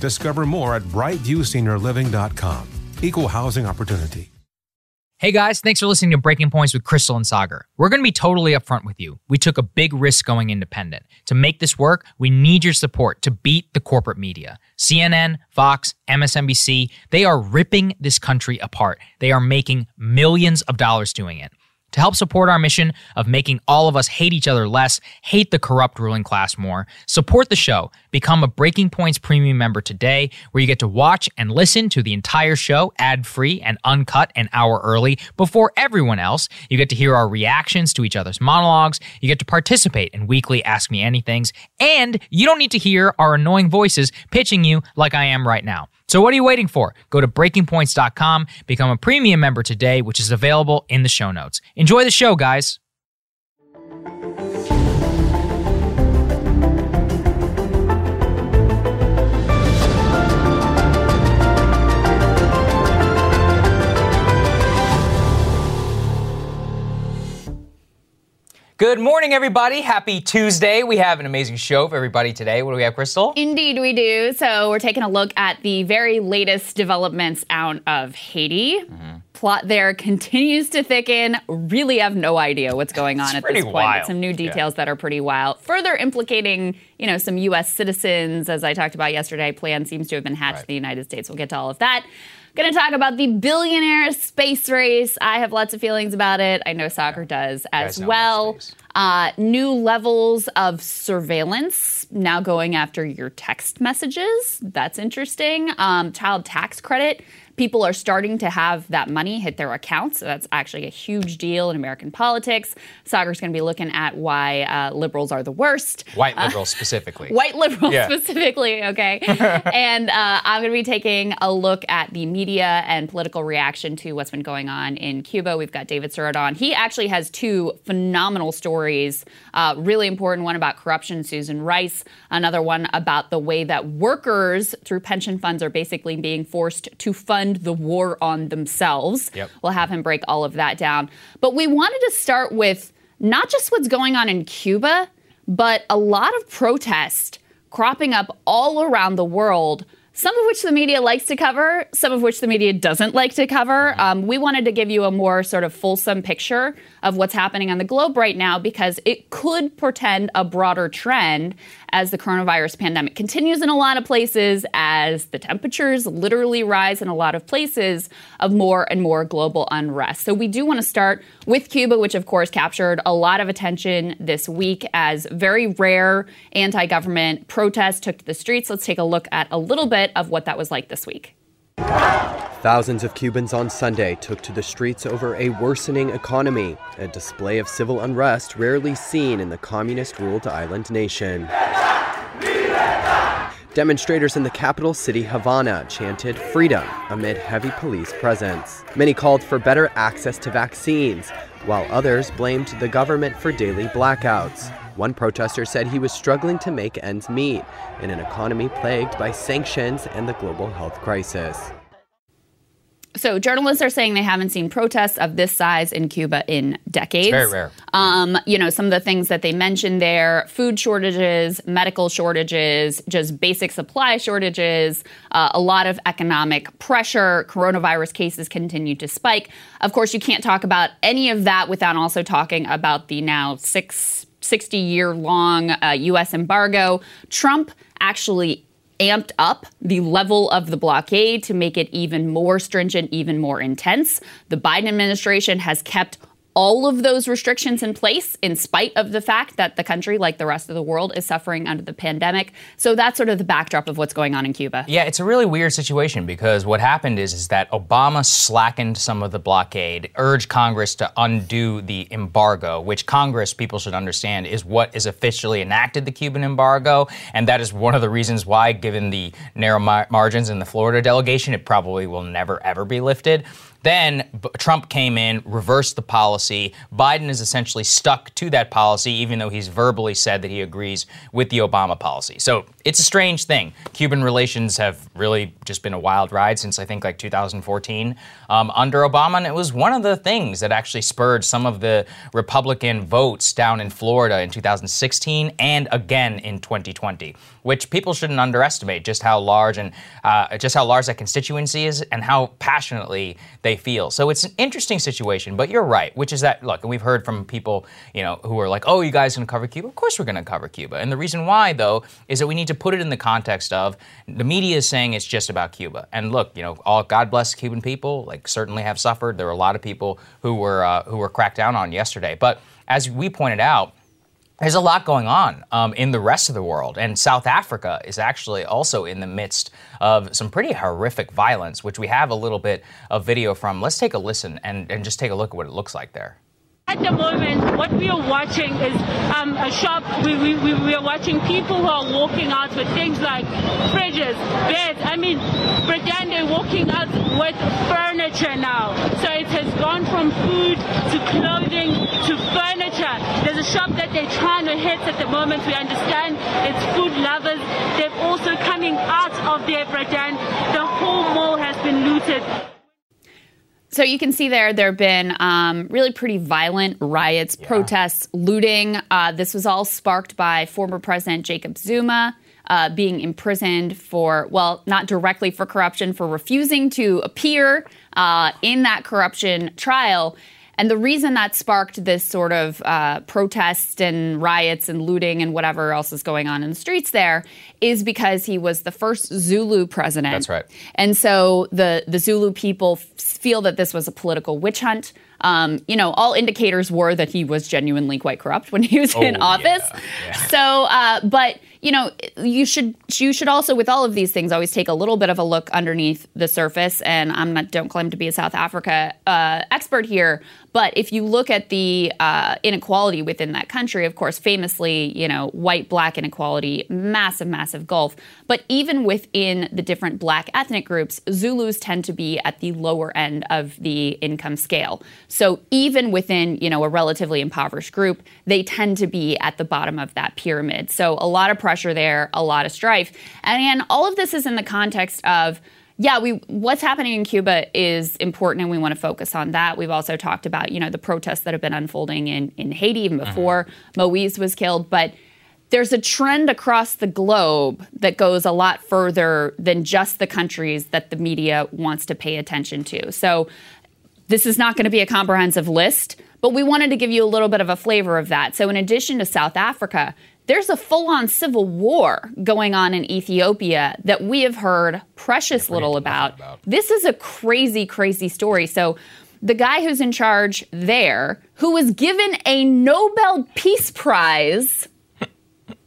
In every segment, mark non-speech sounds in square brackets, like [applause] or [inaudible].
Discover more at brightviewseniorliving.com. Equal housing opportunity. Hey guys, thanks for listening to Breaking Points with Krystal and Saagar. We're going to be totally upfront with you. We took a big risk going independent. To make this work, we need your support to beat the corporate media. CNN, Fox, MSNBC, they are ripping this country apart. They are making millions of dollars doing it. To help support our mission of making all of us hate each other less, hate the corrupt ruling class more, support the show. Become a Breaking Points premium member today, where you get to watch and listen to the entire show ad free and uncut an hour early before everyone else. You get to hear our reactions to each other's monologues. You get to participate in weekly Ask Me Anythings. And you don't need to hear our annoying voices pitching you like I am right now. So what are you waiting for? Go to breakingpoints.com, become a premium member today, which is available in the show notes. Enjoy the show, guys. Good morning, everybody. Happy Tuesday. We have an amazing show for everybody today. What do we have, Krystal? Indeed, we do. So, we're taking a look at the very latest developments out of Haiti. Mm-hmm. Plot there continues to thicken. Really have no idea what's going on it's at this point. Wild. Some new details yeah. that are pretty wild. Further implicating, you know, some U.S. citizens, as I talked about yesterday. Plan seems to have been hatched right. in the United States. We'll get to all of that. Going to talk about the billionaire space race. I have lots of feelings about it. I know Saagar does as well. Uh, new levels of surveillance now going after your text messages. That's interesting. Um, child tax credit people are starting to have that money hit their accounts. So that's actually a huge deal in American politics. Saagar's going to be looking at why uh, liberals are the worst. White uh, liberals uh, specifically. [laughs] White liberals yeah. specifically, okay. [laughs] and uh, I'm going to be taking a look at the media and political reaction to what's been going on in Cuba. We've got David Sirota on. He actually has two phenomenal stories. Uh, really important one about corruption, Susan Rice. Another one about the way that workers through pension funds are basically being forced to fund the war on themselves. Yep. We'll have him break all of that down. But we wanted to start with not just what's going on in Cuba, but a lot of protest cropping up all around the world some of which the media likes to cover, some of which the media doesn't like to cover. Mm-hmm. Um, we wanted to give you a more sort of fulsome picture of what's happening on the globe right now because it could portend a broader trend as the coronavirus pandemic continues in a lot of places, as the temperatures literally rise in a lot of places of more and more global unrest. So we do want to start with Cuba, which of course captured a lot of attention this week as very rare anti government protests took to the streets. Let's take a look at a little bit of what that was like this week. Thousands of Cubans on Sunday took to the streets over a worsening economy, a display of civil unrest rarely seen in the communist ruled island nation. Demonstrators in the capital city Havana chanted freedom amid heavy police presence. Many called for better access to vaccines, while others blamed the government for daily blackouts. One protester said he was struggling to make ends meet in an economy plagued by sanctions and the global health crisis. So journalists are saying they haven't seen protests of this size in Cuba in decades. It's very rare. Um, you know, some of the things that they mentioned there: food shortages, medical shortages, just basic supply shortages, uh, a lot of economic pressure. Coronavirus cases continue to spike. Of course, you can't talk about any of that without also talking about the now six 60 year long uh, U.S. embargo. Trump actually amped up the level of the blockade to make it even more stringent, even more intense. The Biden administration has kept all of those restrictions in place in spite of the fact that the country, like the rest of the world, is suffering under the pandemic. So that's sort of the backdrop of what's going on in Cuba. Yeah, it's a really weird situation because what happened is, is that Obama slackened some of the blockade, urged Congress to undo the embargo, which Congress, people should understand, is what is officially enacted the Cuban embargo. And that is one of the reasons why, given the narrow mar- margins in the Florida delegation, it probably will never, ever be lifted. Then B- Trump came in, reversed the policy. Biden is essentially stuck to that policy, even though he's verbally said that he agrees with the Obama policy. So it's a strange thing. Cuban relations have really just been a wild ride since I think like 2014 um, under Obama. And it was one of the things that actually spurred some of the Republican votes down in Florida in 2016 and again in 2020, which people shouldn't underestimate just how large and uh, just how large that constituency is and how passionately they feel. So it's an interesting situation, but you're right, which is that look, and we've heard from people, you know, who are like, "Oh, you guys going to cover Cuba?" Of course we're going to cover Cuba. And the reason why though is that we need to put it in the context of the media is saying it's just about Cuba. And look, you know, all God bless Cuban people, like certainly have suffered. There were a lot of people who were uh, who were cracked down on yesterday. But as we pointed out, there's a lot going on um, in the rest of the world, and South Africa is actually also in the midst of some pretty horrific violence, which we have a little bit of video from. Let's take a listen and, and just take a look at what it looks like there. At the moment, what we are watching is um, a shop. We, we, we are watching people who are walking out with things like fridges, beds. I mean, they're walking out with furniture now. So it has gone from food to clothing to furniture. There's a shop that they're trying to hit at the moment. We understand it's food lovers. They're also coming out of their pretend. The whole mall has been looted. So you can see there, there have been um, really pretty violent riots, yeah. protests, looting. Uh, this was all sparked by former President Jacob Zuma uh, being imprisoned for, well, not directly for corruption, for refusing to appear uh, in that corruption trial. And the reason that sparked this sort of uh, protest and riots and looting and whatever else is going on in the streets there is because he was the first Zulu president. That's right. And so the, the Zulu people feel that this was a political witch hunt. Um, you know, all indicators were that he was genuinely quite corrupt when he was oh, in office. Yeah, yeah. So, uh, but you know, you should you should also with all of these things always take a little bit of a look underneath the surface. And I'm not don't claim to be a South Africa uh, expert here, but if you look at the uh, inequality within that country, of course, famously, you know, white black inequality, massive, massive gulf. But even within the different black ethnic groups, Zulus tend to be at the lower end of the income scale. So even within, you know, a relatively impoverished group, they tend to be at the bottom of that pyramid. So a lot of pressure there, a lot of strife. And again, all of this is in the context of yeah, we what's happening in Cuba is important, and we want to focus on that. We've also talked about you know the protests that have been unfolding in in Haiti even uh-huh. before uh-huh. Moise was killed, but there's a trend across the globe that goes a lot further than just the countries that the media wants to pay attention to. So this is not going to be a comprehensive list, but we wanted to give you a little bit of a flavor of that. So in addition to South Africa, there's a full on civil war going on in Ethiopia that we have heard precious little about. about. This is a crazy, crazy story. So, the guy who's in charge there, who was given a Nobel Peace Prize [laughs]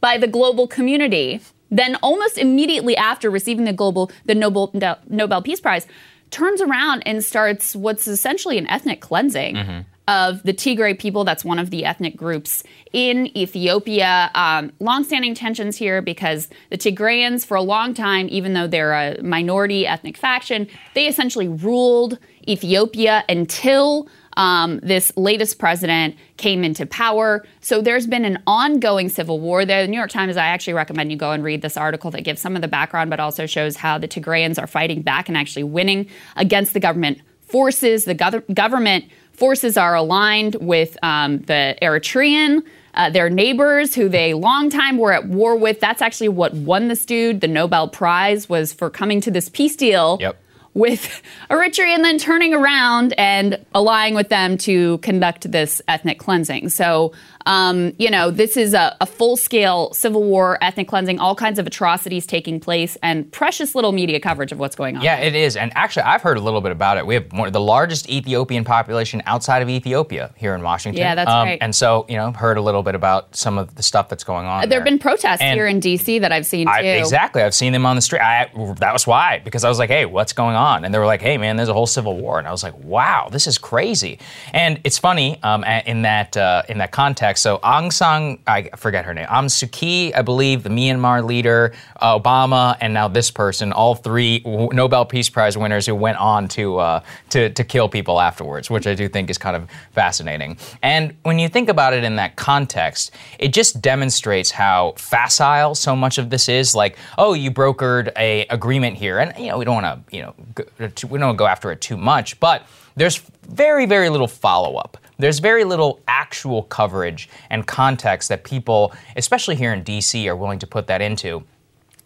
by the global community, then almost immediately after receiving the global the Nobel Nobel Peace Prize, turns around and starts what's essentially an ethnic cleansing. Mm-hmm of the Tigray people. That's one of the ethnic groups in Ethiopia. Um, longstanding tensions here because the Tigrayans, for a long time, even though they're a minority ethnic faction, they essentially ruled Ethiopia until um, this latest president came into power. So there's been an ongoing civil war there. The New York Times, I actually recommend you go and read this article that gives some of the background, but also shows how the Tigrayans are fighting back and actually winning against the government forces. The go- government forces are aligned with um, the Eritrean. Uh, their neighbors, who they long time were at war with, that's actually what won this dude the Nobel Prize was for coming to this peace deal Yep. with Eritrea and then turning around and allying with them to conduct this ethnic cleansing. So, um, you know, this is a, a full scale civil war, ethnic cleansing, all kinds of atrocities taking place, and precious little media coverage of what's going on. Yeah, it is. And actually, I've heard a little bit about it. We have the largest Ethiopian population outside of Ethiopia here in Washington. Yeah, that's um, right. And so, you know, heard a little bit about some of the stuff that's going on. There have been protests And here in D.C. that I've seen too. I, exactly. I've seen them on the street. I, that was why, because I was like, hey, what's going on? And they were like, hey, man, there's a whole civil war. And I was like, wow, this is crazy. And it's funny um, in that uh, in that context. So Aung San, I forget her name, Aung Suu Kyi, I believe, the Myanmar leader, uh, Obama, and now this person, all three Nobel Peace Prize winners who went on to uh, to to kill people afterwards, which I do think is kind of fascinating. And when you think about it in that context, it just demonstrates how facile so much of this is. Like, oh, you brokered a agreement here, and you know we don't want to, you know, go, we don't go after it too much, but there's very very little follow up. There's very little actual coverage and context that people, especially here in DC, are willing to put that into.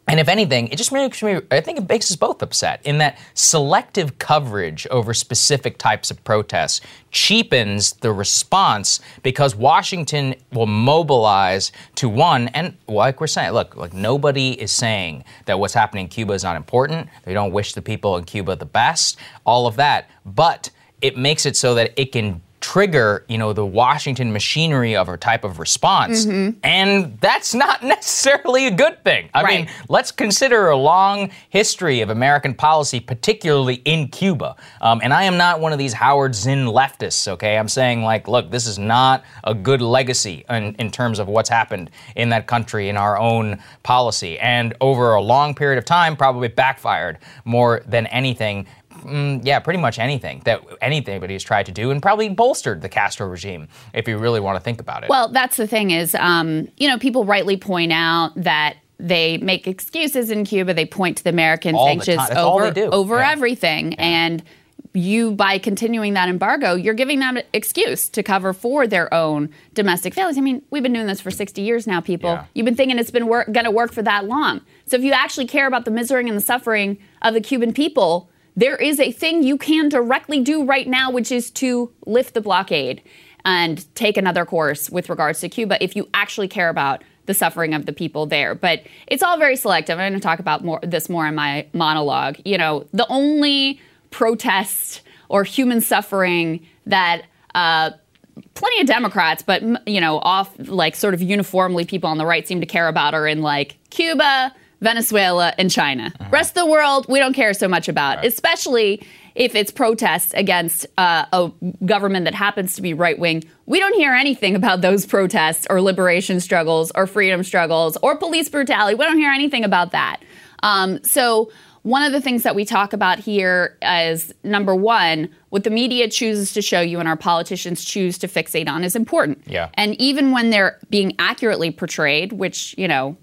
And if anything, it just makes me, I think it makes us both upset in that selective coverage over specific types of protests cheapens the response because Washington will mobilize to one, and like we're saying, look, like nobody is saying that what's happening in Cuba is not important. They don't wish the people in Cuba the best, all of that. But it makes it so that it can trigger, you know, the Washington machinery of a type of response. And that's not [laughs] necessarily a good thing. I mean, let's consider a long history of American policy, particularly in Cuba. Um, and I am not one of these Howard Zinn leftists, okay? I'm saying, like, look, this is not a good legacy in, in terms of what's happened in that country in our own policy. And over a long period of time, probably backfired more than anything. Mm, yeah, pretty much anything that anybody has tried to do, and probably bolstered the Castro regime, if you really want to think about it. Well, that's the thing is, um, you know, people rightly point out that they make excuses in Cuba. They point to the American All the sanctions all over over Yeah. everything, and you by continuing that embargo, you're giving them an excuse to cover for their own domestic failures. I mean, we've been doing this for 60 years now, people. Yeah. You've been thinking it's been wor- going to work for that long. So if you actually care about the misery and the suffering of the Cuban people, there is a thing you can directly do right now, which is to lift the blockade and take another course with regards to Cuba if you actually care about the suffering of the people there. But it's all very selective. I'm going to talk about more this more in my monologue. You know, the only protest or human suffering that uh, plenty of Democrats, but you know, off like sort of uniformly people on the right seem to care about are in like Cuba, Venezuela, and China. Rest of the world, we don't care so much about, especially if it's protests against uh, a government that happens to be right wing. We don't hear anything about those protests or liberation struggles or freedom struggles or police brutality. We don't hear anything about that. Um, so one of the things that we talk about here is number one, what the media chooses to show you and our politicians choose to fixate on is important. Yeah. And even when they're being accurately portrayed, which, you know,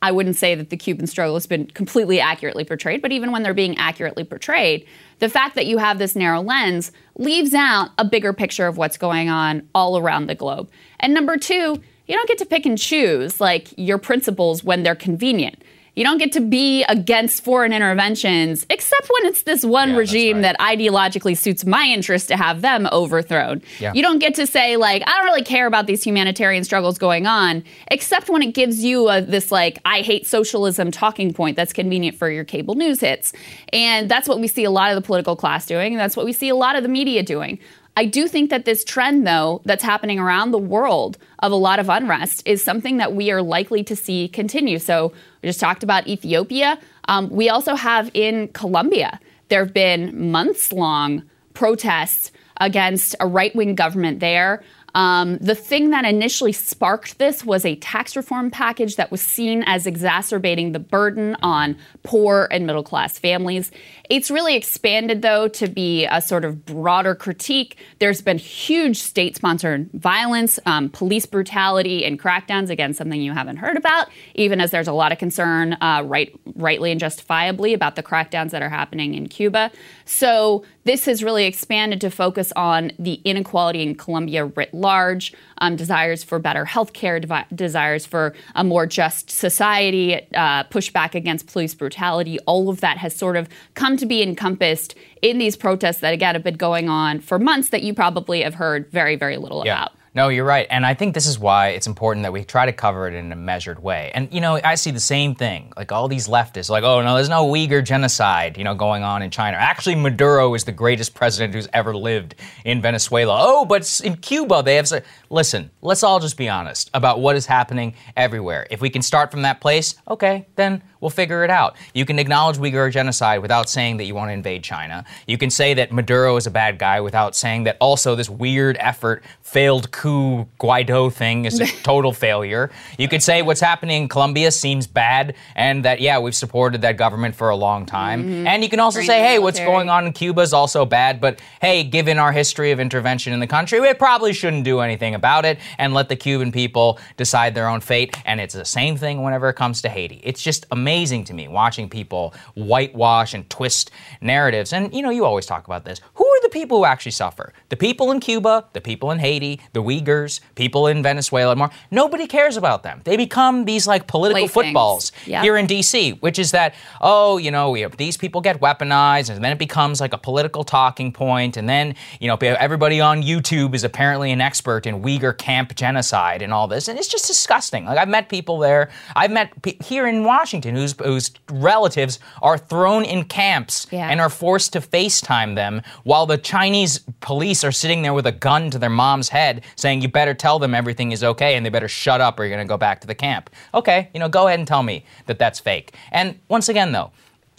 I wouldn't say that the Cuban struggle has been completely accurately portrayed, but even when they're being accurately portrayed, the fact that you have this narrow lens leaves out a bigger picture of what's going on all around the globe. And number two, you don't get to pick and choose like your principles when they're convenient. You don't get to be against foreign interventions, except when it's this one Yeah, regime right. that ideologically suits my interest to have them overthrown. Yeah. You don't get to say, like, I don't really care about these humanitarian struggles going on, except when it gives you a, this, like, I hate socialism talking point that's convenient for your cable news hits. And that's what we see a lot of the political class doing, and that's what we see a lot of the media doing. I do think that this trend, though, that's happening around the world of a lot of unrest is something that we are likely to see continue. So we just talked about Ethiopia. Um, we also have in Colombia, there have been months long protests against a right wing government there. Um, the thing that initially sparked this was a tax reform package that was seen as exacerbating the burden on poor and middle class families. It's really expanded, though, to be a sort of broader critique. There's been huge state sponsored violence, um, police brutality, and crackdowns against something you haven't heard about, even as there's a lot of concern, uh, right, rightly and justifiably, about the crackdowns that are happening in Cuba. So this has really expanded to focus on the inequality in Colombia writ large, um, desires for better health care, devi- desires for a more just society, uh, pushback against police brutality. All of that has sort of come to be encompassed in these protests that, again, have been going on for months that you probably have heard very, very little Yeah. about. No, you're right. And I think this is why it's important that we try to cover it in a measured way. And, you know, I see the same thing. Like all these leftists, like, oh, no, there's no Uyghur genocide, you know, going on in China. Actually, Maduro is the greatest president who's ever lived in Venezuela. Oh, but in Cuba, they have. Listen, let's all just be honest about what is happening everywhere. If we can start from that place, okay, then we'll figure it out. You can acknowledge Uyghur genocide without saying that you want to invade China. You can say that Maduro is a bad guy without saying that also this weird effort, failed coup Guaido thing is a [laughs] total failure. You could say what's happening in Colombia seems bad and that, yeah, we've supported that government for a long time. Mm-hmm. And you can also say, hey, what's going on in Cuba is also bad, but hey, given our history of intervention in the country, we probably shouldn't do anything about it and let the Cuban people decide their own fate. And it's the same thing whenever it comes to Haiti. It's just amazing to me watching people whitewash and twist narratives. And you know, you always talk about this. Who are the people who actually suffer? The people in Cuba, the people in Haiti, the Uyghurs, people in Venezuela, and more. Nobody cares about them. They become these like political Playthings. footballs here in DC, which is that, oh, you know, we have, these people get weaponized, and then it becomes like a political talking point, and then, you know, everybody on YouTube is apparently an expert in Uyghur camp genocide and all this, and it's just disgusting. Like I've met people there, I've met pe- here in Washington whose whose relatives are thrown in camps Yeah. and are forced to FaceTime them while the Chinese police are sitting there with a gun to their mom's head saying, you better tell them everything is okay and they better shut up or you're going to go back to the camp. Okay, you know, go ahead and tell me that that's fake. And once again, though,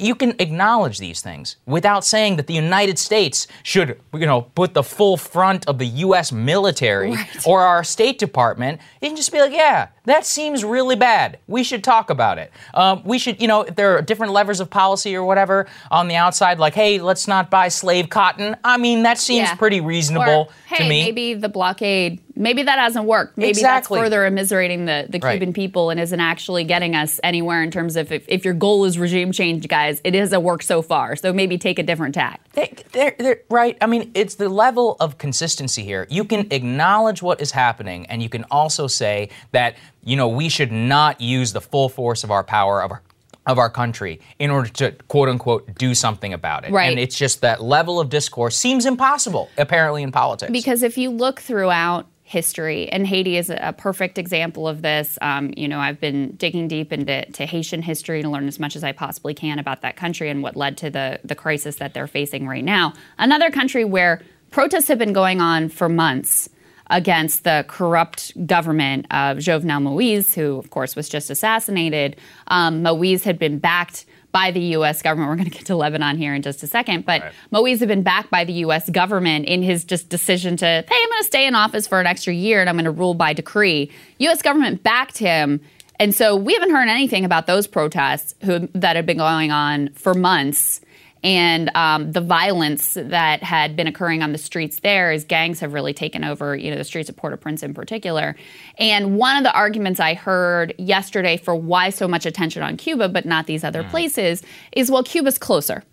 you can acknowledge these things without saying that the United States should, you know, put the full front of the U.S. military or our State Department. You can just be like, yeah, that seems really bad. We should talk about it. Um, we should, you know, if there are different levers of policy or whatever on the outside, like, hey, let's not buy slave cotton. I mean, that seems Yeah. pretty reasonable Or, hey, to me. maybe the blockade, maybe that hasn't worked. Maybe Exactly. that's further immiserating the, the Right. Cuban people and isn't actually getting us anywhere in terms of if, if your goal is regime change, guys, it hasn't worked so far. So maybe take a different tack. They, they're, they're, right. I mean, it's the level of consistency here. You can acknowledge what is happening, and you can also say that you know we should not use the full force of our power of our of our country in order to quote unquote do something about it. Right. And it's just that level of discourse seems impossible, apparently, in politics. Because if you look throughout history, and Haiti is a, perfect example of this. Um, you know, I've been digging deep into to Haitian history to learn as much as I possibly can about that country and what led to the the crisis that they're facing right now. Another country where protests have been going on for months against the corrupt government of Jovenel Moise, who, of course, was just assassinated. Um, Moise had been backed by the U.S. government. We're going to get to Lebanon here in just a second, but Moise had been backed by the U.S. government in his just decision to, hey, I'm going to stay in office for an extra year and I'm going to rule by decree. U.S. government backed him. And so we haven't heard anything about those protests who, that had been going on for months and um, the violence that had been occurring on the streets there as gangs have really taken over, you know, the streets of Port-au-Prince in particular. And one of the arguments I heard yesterday for why so much attention on Cuba but not these other places is, well, Cuba's closer.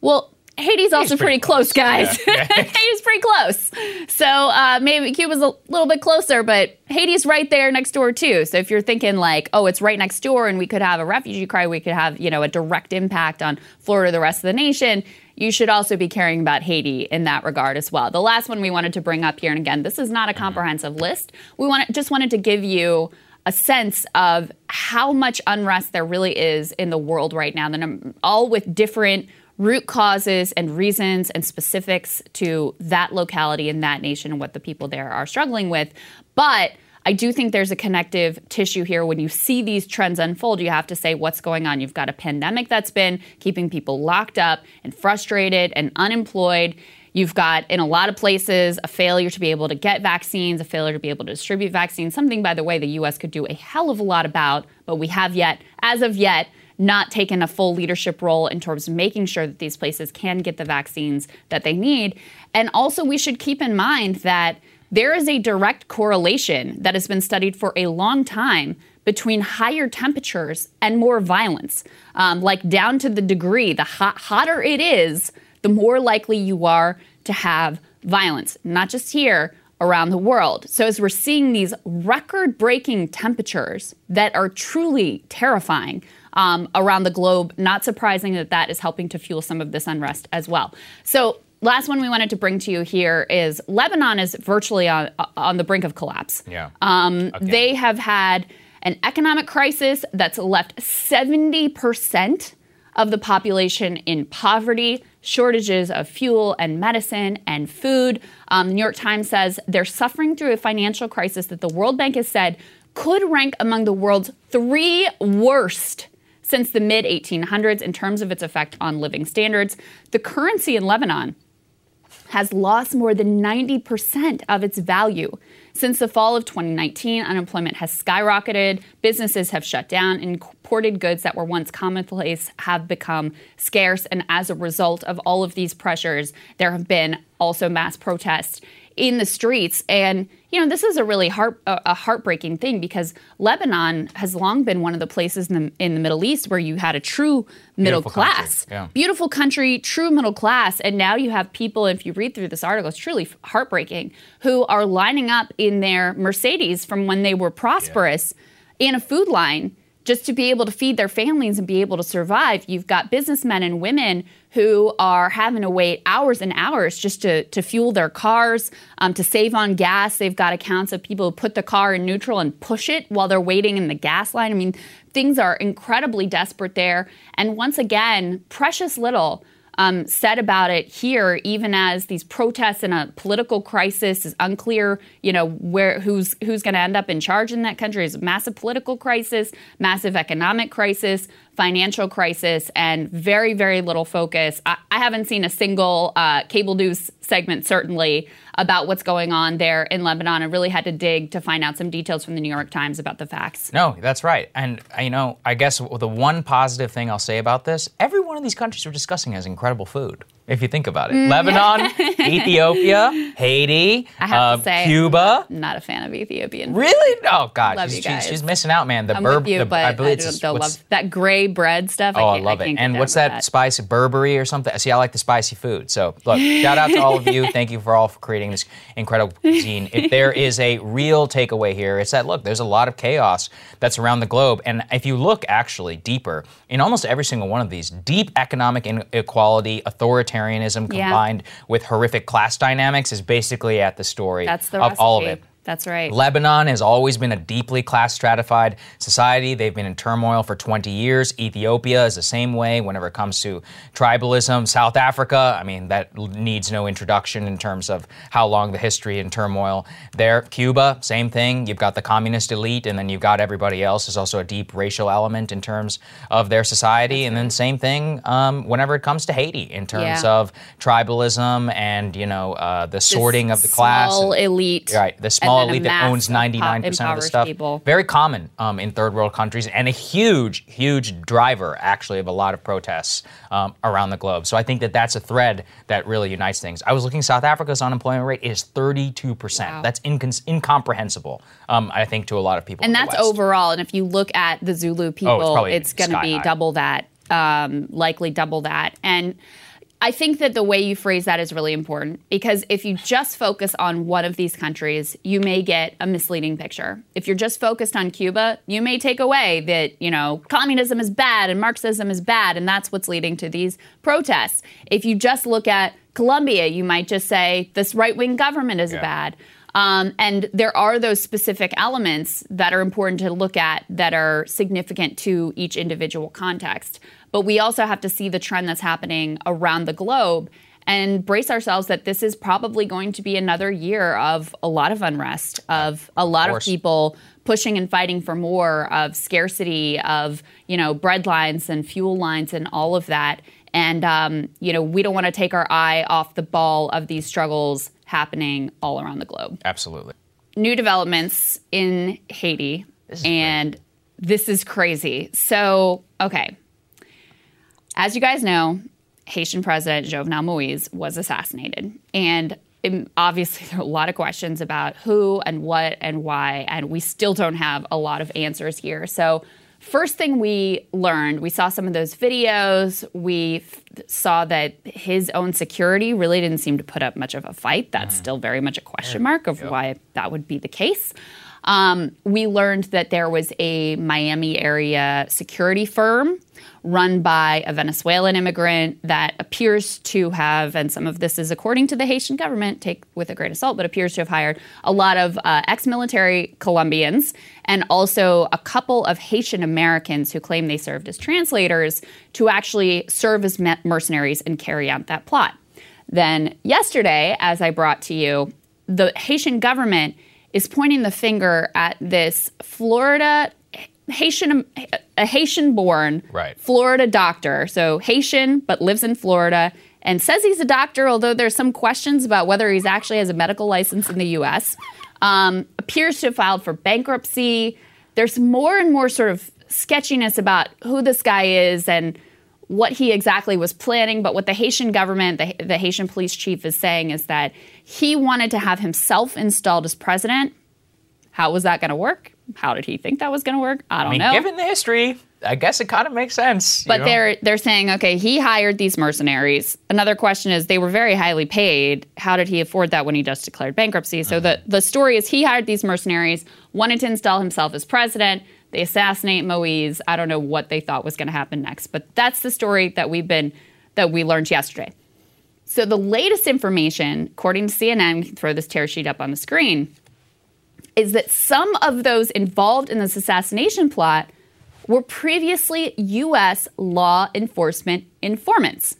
Well, Haiti's also pretty, pretty close, guys. Haiti's [laughs] pretty close. So uh, maybe Cuba's a little bit closer, but Haiti's right there next door too. So if you're thinking like, oh, it's right next door, and we could have a refugee cry, we could have you know a direct impact on Florida, the rest of the nation. You should also be caring about Haiti in that regard as well. The last one we wanted to bring up here, and again, this is not a comprehensive list. We want just wanted to give you a sense of how much unrest there really is in the world right now, num- all with different root causes and reasons and specifics to that locality and that nation and what the people there are struggling with. But I do think there's a connective tissue here. When you see these trends unfold, you have to say what's going on. You've got a pandemic that's been keeping people locked up and frustrated and unemployed. You've got, in a lot of places, a failure to be able to get vaccines, a failure to be able to distribute vaccines, something, by the way, the U.S. could do a hell of a lot about, but we have yet, as of yet, not taken a full leadership role in terms of making sure that these places can get the vaccines that they need. And also, we should keep in mind that there is a direct correlation that has been studied for a long time between higher temperatures and more violence. Um, like down to the degree, the hot, hotter it is, the more likely you are to have violence, not just here, around the world. So, as we're seeing these record breaking temperatures that are truly terrifying um, around the globe, not surprising that that is helping to fuel some of this unrest as well. So, last one we wanted to bring to you here is Lebanon is virtually on, on the brink of collapse. Yeah. Um, they have had an economic crisis that's left 70% of the population in poverty, shortages of fuel and medicine and food. Um, the New York Times says they're suffering through a financial crisis that the World Bank has said could rank among the world's three worst since the mid 1800s in terms of its effect on living standards. The currency in Lebanon has lost more than 90% of its value. Since the fall of 2019, unemployment has skyrocketed, businesses have shut down, imported goods that were once commonplace have become scarce. And as a result of all of these pressures, there have been also mass protests in the streets. And you know, this is a really heart a heartbreaking thing because Lebanon has long been one of the places in the in the Middle East where you had a true middle Beautiful class, country, yeah. beautiful country, true middle class, and now you have people. If you read through this article, it's truly heartbreaking. Who are lining up in their Mercedes from when they were prosperous in a food line just to be able to feed their families and be able to survive. You've got businessmen and women who are having to wait hours and hours just to, to fuel their cars, um, to save on gas. They've got accounts of people who put the car in neutral and push it while they're waiting in the gas line. I mean, things are incredibly desperate there. And once again, precious little um, said about it here, even as these protests and a political crisis is unclear. You know where who's who's going to end up in charge in that country is a massive political crisis, massive economic crisis, financial crisis, and very very little focus. I, I haven't seen a single uh, cable news segment certainly about what's going on there in Lebanon. I really had to dig to find out some details from the New York Times about the facts. No, that's right. And, uh, you know, I guess the one positive thing I'll say about this every one of these countries we're discussing has incredible food. If you think about it, Mm. Lebanon, [laughs] Ethiopia, Haiti, I have uh, to say, Cuba. I'm not a fan of Ethiopian. Really? Oh God, Love she's, you she's, missing out, man. The I'm Berb- with you, the, but I I, believe it's love that gray bread stuff. Oh, I, can't, love it. And what's with that, spice, berbere or something? See, I like the spicy food. So, look, shout out to all of you. [laughs] Thank you for all for creating this incredible cuisine. If there [laughs] is a real takeaway here, it's that look, there's a lot of chaos that's around the globe. And if you look actually deeper, in almost every single one of these, deep economic inequality, authoritarianism Yeah. combined with horrific class dynamics is basically at the story That's the of recipe. all of it. That's right. Lebanon has always been a deeply class stratified society. They've been in turmoil for 20 years. Ethiopia is the same way whenever it comes to tribalism. South Africa, I mean, that needs no introduction in terms of how long the history and turmoil there. Cuba, same thing. You've got the communist elite, and then you've got everybody else. There's also a deep racial element in terms of their society. and then same thing um, whenever it comes to Haiti in terms Yeah. of tribalism and, you know, uh, the sorting of the class. Small elite. Right, the and small elite that owns 99% of the stuff. People. Very common um, in third world countries and a huge, huge driver, actually, of a lot of protests um, around the globe. So I think that that's a thread that really unites things. I was looking, South Africa's unemployment rate is 32%. Wow. That's incon- incomprehensible, um, I think, to a lot of people. And that's overall. And if you look at the Zulu people, probably it's going to be high. double that, um, likely double that. And I think that the way you phrase that is really important because if you just focus on one of these countries, you may get a misleading picture. If you're just focused on Cuba, you may take away that, you know, communism is bad and Marxism is bad, and that's what's leading to these protests. If you just look at Colombia, you might just say this right wing government is Yeah. bad. Um, and there are those specific elements that are important to look at that are significant to each individual context. But we also have to see the trend that's happening around the globe and brace ourselves that this is probably going to be another year of a lot of unrest, of a lot of, course. people pushing and fighting for more, of scarcity, of you know bread lines and fuel lines and all of that. And, um, you know, we don't want to take our eye off the ball of these struggles happening all around the globe. Absolutely. New developments in Haiti. and this is crazy. So, okay. As you guys know, Haitian President Jovenel Moise was assassinated. And obviously, [laughs] there are a lot of questions about who and what and why, and we still don't have a lot of answers here. So, first thing we learned, we saw some of those videos. We f- saw that his own security really didn't seem to put up much of a fight. That's still very much a question mark of why that would be the case. Um, we learned that there was a Miami area security firm run by a Venezuelan immigrant that appears to have, and some of this is according to the Haitian government, take with a grain of salt, but appears to have hired a lot of uh, ex military Colombians and also a couple of Haitian Americans who claim they served as translators to actually serve as mercenaries and carry out that plot. Then, yesterday, as I brought to you, the Haitian government is pointing the finger at this Florida Haitian a Haitian born Right. Florida doctor. So Haitian but lives in Florida and says he's a doctor although there's some questions about whether he's actually has a medical license in the US. Um, appears to have filed for bankruptcy. There's more and more sort of sketchiness about who this guy is and what he exactly was planning. But what the Haitian government, the, the Haitian police chief, is saying is that he wanted to have himself installed as president. How was that going to work? How did he think that was going to work? I don't I mean, know. given the history, I guess it kind of makes sense. you But know? they're they're saying, okay, he hired these mercenaries. Another question is they were very highly paid. How did he afford that when he just declared bankruptcy? So the, mm-hmm. the story is he hired these mercenaries, wanted to install himself as president. They assassinate Moise. I don't know what they thought was going to happen next, but that's the story that we've been that we learned yesterday. So the latest information, according to CNN, we can throw this tear sheet up on the screen, is that some of those involved in this assassination plot were previously U.S. law enforcement informants.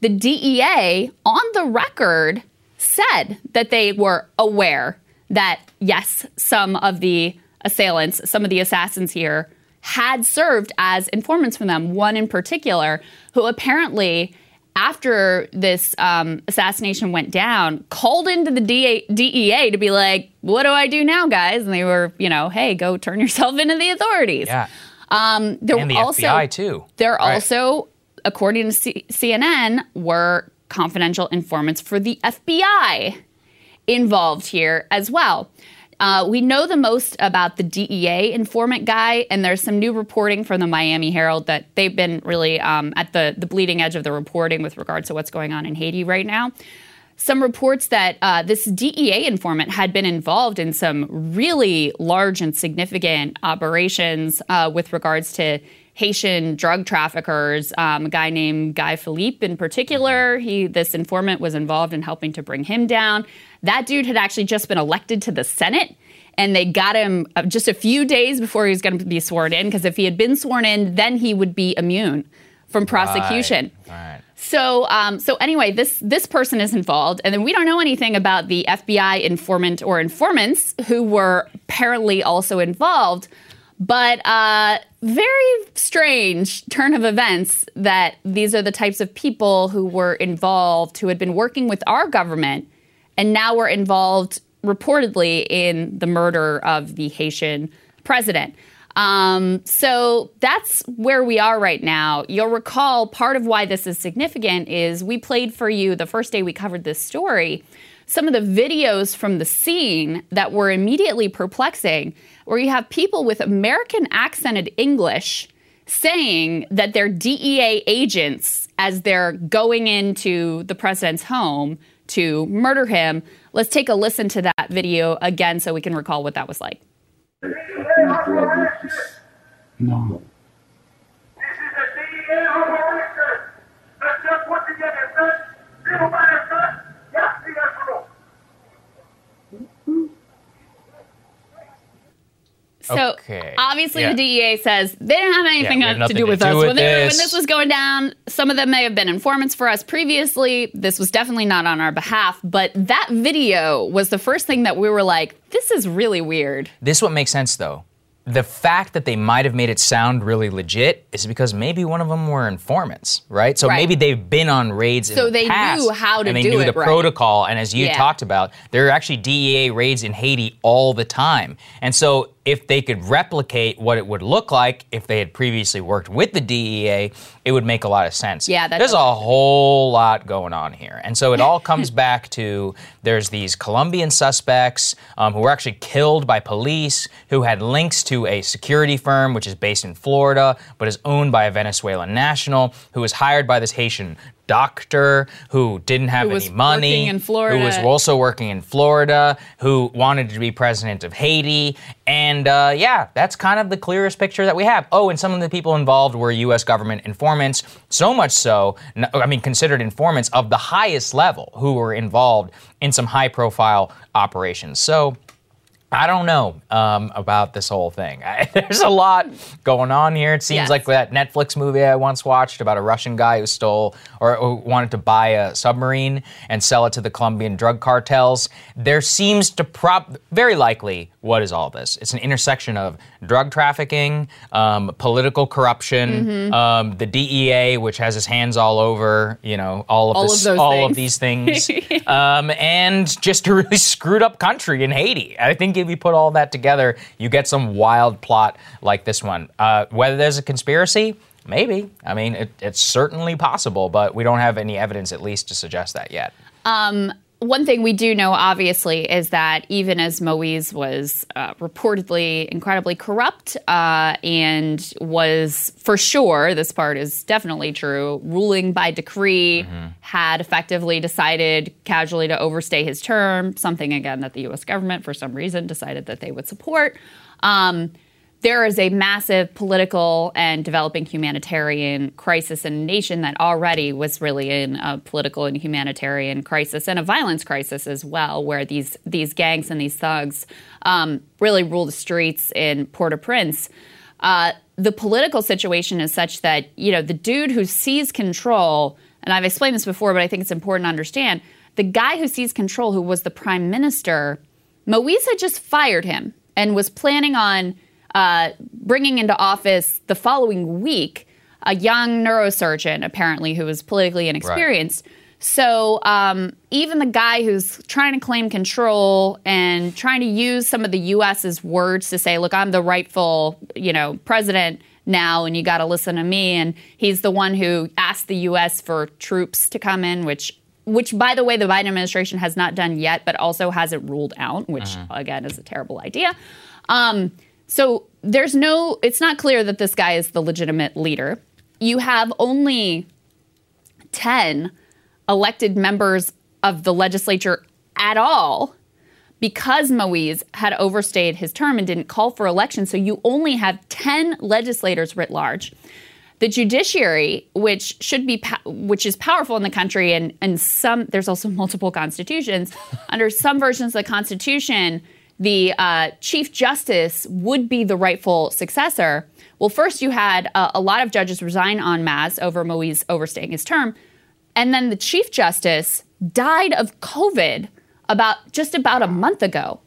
The DEA, on the record, said that they were aware that, yes, some of the assailants, some of the assassins here, had served as informants for them. One in particular, who apparently, after this um, assassination went down, called into the DA, DEA to be like, "What do I do now, guys?" And they were, you know, "Hey, go turn yourself into the authorities." yeah. Um, there And the were also, FBI, too. There Right. also, according to C- CNN, were confidential informants for the FBI involved here as well. Uh, we know the most about the DEA informant guy, and there's some new reporting from the Miami Herald that they've been really um, at the, the bleeding edge of the reporting with regards to what's going on in Haiti right now. Some reports that uh, this DEA informant had been involved in some really large and significant operations uh, with regards to Haitian drug traffickers. Um, a guy named Guy Philippe, in particular, he this informant was involved in helping to bring him down. That dude had actually just been elected to the Senate. And they got him uh, just a few days before he was going to be sworn in, because if he had been sworn in, then he would be immune from prosecution. Right. So, um, so anyway, this this person is involved, and then we don't know anything about the FBI informant or informants who were apparently also involved. But uh, very strange turn of events that these are the types of people who were involved, who had been working with our government, and now we're involved reportedly in the murder of the Haitian president. Um, so that's where we are right now. You'll recall part of why this is significant is we played for you the first day we covered this story some of the videos from the scene that were immediately perplexing, where you have people with American accented English saying that they're DEA agents as they're going into the president's home to murder him. Let's take a listen to that video again so we can recall what that was like. No. This is the DEA operation. Let's just put together, son. Little by son. Yes, yes, no. So Okay. obviously Yeah. the DEA says they didn't have anything have to do to with do us with when, they were- when this. this was going down. Some of them may have been informants for us previously. This was definitely not on our behalf, but that video was the first thing that we were like, "This is really weird." This what makes sense though. the fact that they might have made it sound really legit is because maybe one of them were informants, right? So Right. maybe they've been on raids in So the they knew how to and they do knew it the right. protocol. And as you Yeah. talked about, there are actually DEA raids in Haiti all the time. And so if they could replicate what it would look like if they had previously worked with the DEA, it would make a lot of sense. Yeah, there's a whole lot going on here. And so it all [laughs] comes back to there's these Colombian suspects um, who were actually killed by police who had links to a security firm which is based in Florida but is owned by a Venezuelan national who was hired by this Haitian doctor who didn't have Who any money who was also working in Florida, who wanted to be president of Haiti. And uh, yeah, that's kind of the clearest picture that we have. Oh, and some of the people involved were U.S. government informants, so much so, I mean, considered informants of the highest level who were involved in some high profile operations. So. I don't know um, about this whole thing. [laughs] I, there's a lot going on here. It seems Yes. like that Netflix movie I once watched about a Russian guy who stole or who wanted to buy a submarine and sell it to the Colombian drug cartels. There seems to prop very likely what is all this? It's an intersection of drug trafficking, um, political corruption, Mm-hmm. um, the DEA, which has its hands all over, you know, all of All this, of all of these things, [laughs] um, and just a really screwed up country in Haiti. I think if put all that together, you get some wild plot like this one. Uh, whether there's a conspiracy, maybe. I mean, it, it's certainly possible, but we don't have any evidence, at least, to suggest that yet. One thing we do know, obviously, is that even as Moise was uh, reportedly incredibly corrupt uh, and was for sure, this part is definitely true, ruling by decree, had effectively decided casually to overstay his term, something again that the US government, for some reason, decided that they would support. Um, there is a massive political and developing humanitarian crisis in a nation that already was really in a political and humanitarian crisis and a violence crisis as well, where these these gangs and these thugs um, really rule the streets in Port-au-Prince. Uh, the political situation is such that you know the dude who sees control, and I've explained this before, but I think it's important to understand the guy who sees control, who was the prime minister, Moise had just fired him and was planning on uh, bringing into office the following week a young neurosurgeon, apparently, who was politically inexperienced. So um, even the guy who's trying to claim control and trying to use some of the U.S.'s words to say, "Look, I'm the rightful, you know, president." Now, and you got to listen to me. And he's the one who asked the U.S. for troops to come in, which which by the way the biden administration has not done yet but also hasn't ruled out which again is a terrible idea um, so there's no it's not clear that this guy is the legitimate leader you have only 10 elected members of the legislature at all because Moise had overstayed his term and didn't call for election. So you only have 10 legislators writ large. The judiciary, which should be, which is powerful in the country, and, and some, there's also multiple constitutions. [laughs] Under some versions of the Constitution, the uh, Chief Justice would be the rightful successor. Well, first you had uh, a lot of judges resign en masse over Moise overstaying his term. And then the Chief Justice died of COVID about just about a month ago.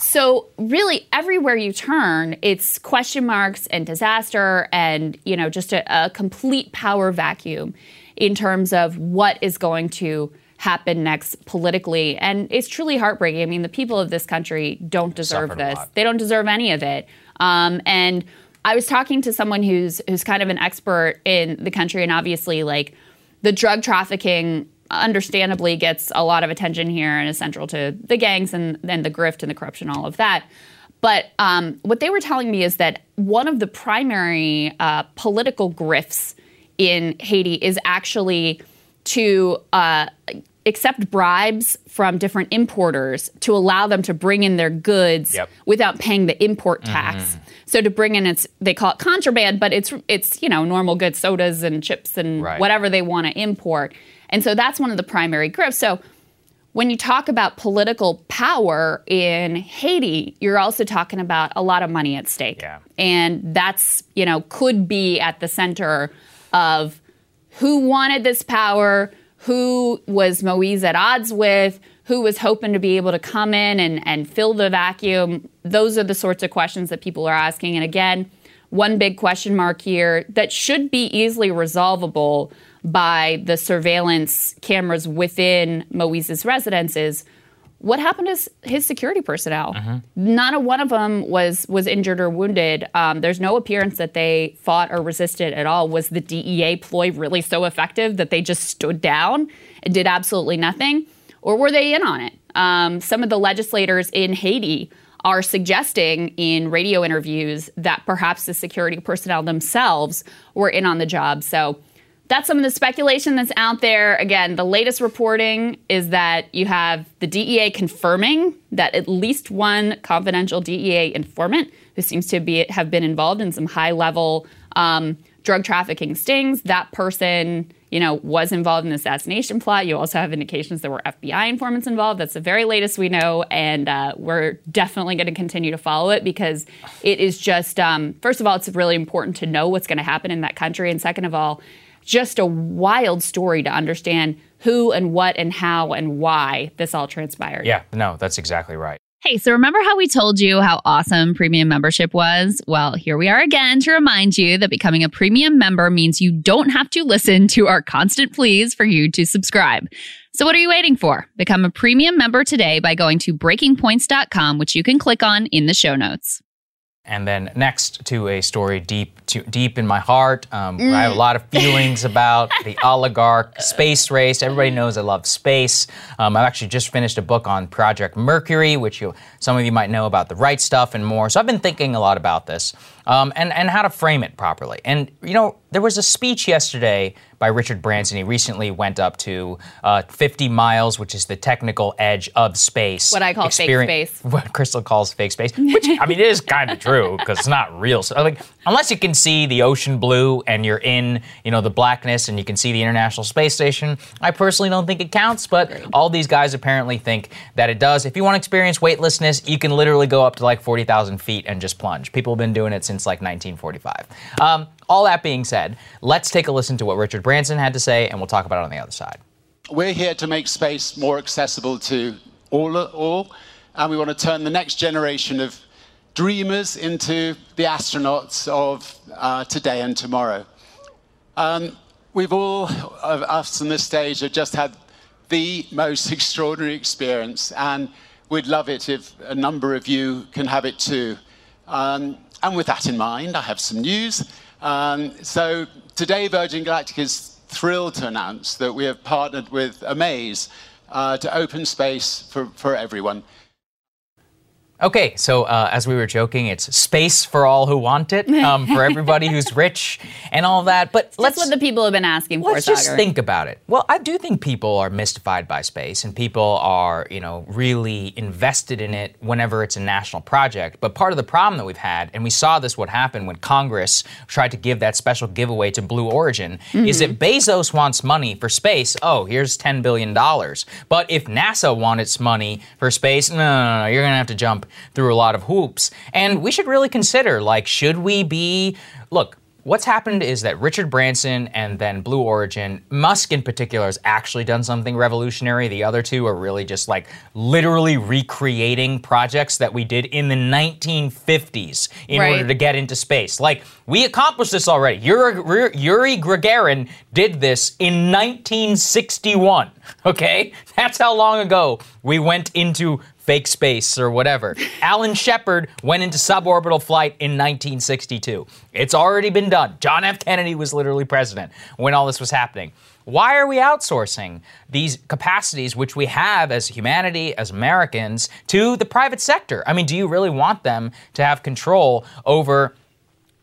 So really everywhere you turn, it's question marks and disaster and, you know, just a, a complete power vacuum in terms of what is going to happen next politically. And it's truly heartbreaking. I mean, the people of this country don't deserve this. They don't deserve any of it. Um, and I was talking to someone who's who's kind of an expert in the country, and obviously, like the drug trafficking, understandably gets a lot of attention here and is central to the gangs and then the grift and the corruption, all of that. But um, what they were telling me is that one of the primary uh, political grifts in Haiti is actually to uh, accept bribes from different importers to allow them to bring in their goods Yep. without paying the import tax. Mm-hmm. So to bring in its they call it contraband, but it's it's you know normal goods, sodas and chips and Right. whatever they want to import. And so that's one of the primary grifts. So when you talk about political power in Haiti, you're also talking about a lot of money at stake. Yeah. And that's, you know, could be at the center of who wanted this power, who was Moise at odds with, who was hoping to be able to come in and, and fill the vacuum. Those are the sorts of questions that people are asking. And again, one big question mark here that should be easily resolvable by the surveillance cameras within Moise's residences what happened to his security personnel? Not a one of them was was injured or wounded. Um, there's no appearance that they fought or resisted at all. Was the DEA ploy really so effective that they just stood down and did absolutely nothing, or were they in on it? Um, some of the legislators in Haiti are suggesting in radio interviews that perhaps the security personnel themselves were in on the job. So that's some of the speculation that's out there. Again, the latest reporting is that you have the DEA confirming that at least one confidential DEA informant who seems to be have been involved in some high level um, drug trafficking stings. That person, you know, was involved in the assassination plot. You also have indications there were FBI informants involved. That's the very latest we know, and uh, we're definitely going to continue to follow it because it is just, um, first of all, it's really important to know what's going to happen in that country, and second of all just a wild story to understand who and what and how and why this all transpired. Yeah, no, that's exactly right. Hey, so remember how we told you how awesome premium membership was? Well, here we are again to remind you that becoming a premium member means you don't have to listen to our constant pleas for you to subscribe. So what are you waiting for? Become a premium member today by going to breakingpoints.com, which you can click on in the show notes. And then next to a story deep, to, deep in my heart, um, I have a lot of feelings about the [laughs] oligarch space race. Everybody knows I love space. Um, I've actually just finished a book on Project Mercury, which you, some of you might know about the right stuff and more. So I've been thinking a lot about this um, and and how to frame it properly. And you know, there was a speech yesterday by Richard Branson. He recently went up to uh, 50 miles, which is the technical edge of space. What I call fake space. [laughs] What Krystal calls fake space, which I mean, it is kind of true because it's not real. So, like, unless you can see the ocean blue and you're in, you know, the blackness and you can see the International Space Station, I personally don't think it counts. But all these guys apparently think that it does. If you want to experience weightlessness, you can literally go up to like 40,000 feet and just plunge. People have been doing it since like 1945. Um, all that being said, let's take a listen to what Richard Branson had to say, and we'll talk about it on the other side. We're here to make space more accessible to all, all and we want to turn the next generation of dreamers into the astronauts of uh, today and tomorrow. Um, we've all, of us on this stage, have just had the most [laughs] extraordinary experience, and we'd love it if a number of you can have it too. Um, and with that in mind, I have some news. Um, so today, Virgin Galactic is thrilled to announce that we have partnered with Omaze uh, to open space for, for everyone. Okay, so uh, as we were joking, it's space for all who want it, um, for everybody who's [laughs] rich and all that. But let's That's what the people have been asking for. let's just Saagar. think about it. Well, I do think people are mystified by space, and people are, you know, really invested in it whenever it's a national project. But part of the problem that we've had, and we saw this what happened when Congress tried to give that special giveaway to Blue Origin, is that Bezos wants money for space. Oh, here's ten billion dollars. But if NASA wants money for space, no, no, no, no, you're gonna have to jump through a lot of hoops. And we should really consider, like, should we be? Look, What's happened is that Richard Branson and then Blue Origin, Musk in particular, has actually done something revolutionary. The other two are really just like literally recreating projects that we did in the 1950s in Right. order to get into space. Like, we accomplished this already. Yuri, Yuri Gagarin did this in 1961, okay? That's how long ago we went into fake space or whatever. Alan Shepard went into suborbital flight in 1962. It's already been done. John F. Kennedy was literally president when all this was happening. Why are we outsourcing these capacities, which we have as humanity, as Americans, to the private sector? I mean, do you really want them to have control over?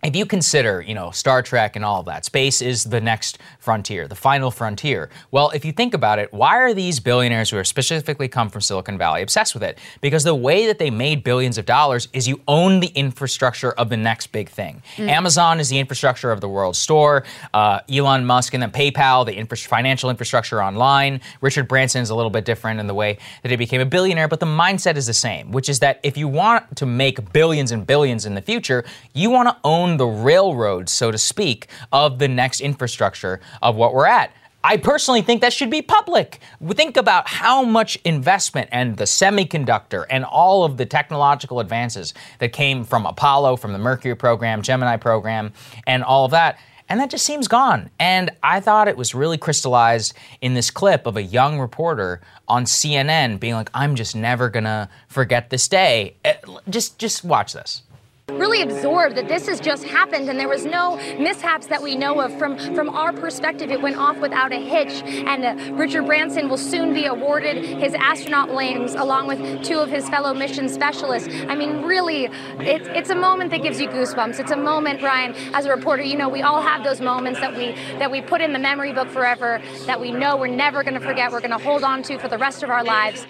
If you consider, you know, Star Trek and all of that, space is the next frontier, the final frontier. Well, if you think about it, why are these billionaires who are specifically come from Silicon Valley obsessed with it? Because the way that they made billions of dollars is you own the infrastructure of the next big thing. Amazon is the infrastructure of the world store. Uh, Elon Musk and then PayPal, the infra- financial infrastructure online. Richard Branson is a little bit different in the way that he became a billionaire, but the mindset is the same, which is that if you want to make billions and billions in the future, you want to own the railroad, so to speak, of the next infrastructure of what we're at. I personally think that should be public. Think about how much investment and the semiconductor and all of the technological advances that came from Apollo, from the Mercury program, Gemini program, and all of that. And that just seems gone. And I thought it was really crystallized in this clip of a young reporter on CNN being like, I'm just never gonna forget this day. Eh, Just just watch this. Really absorb that this has just happened and there was no mishaps that we know of. From from our perspective it went off without a hitch and uh, richard branson will soon be awarded his astronaut wings along with two of his fellow mission specialists. I mean really it's it's a moment that gives you goosebumps. It's a moment brian as a reporter you know we all have those moments that we that we put in the memory book forever that we know we're never going to forget we're going to hold on to for the rest of our lives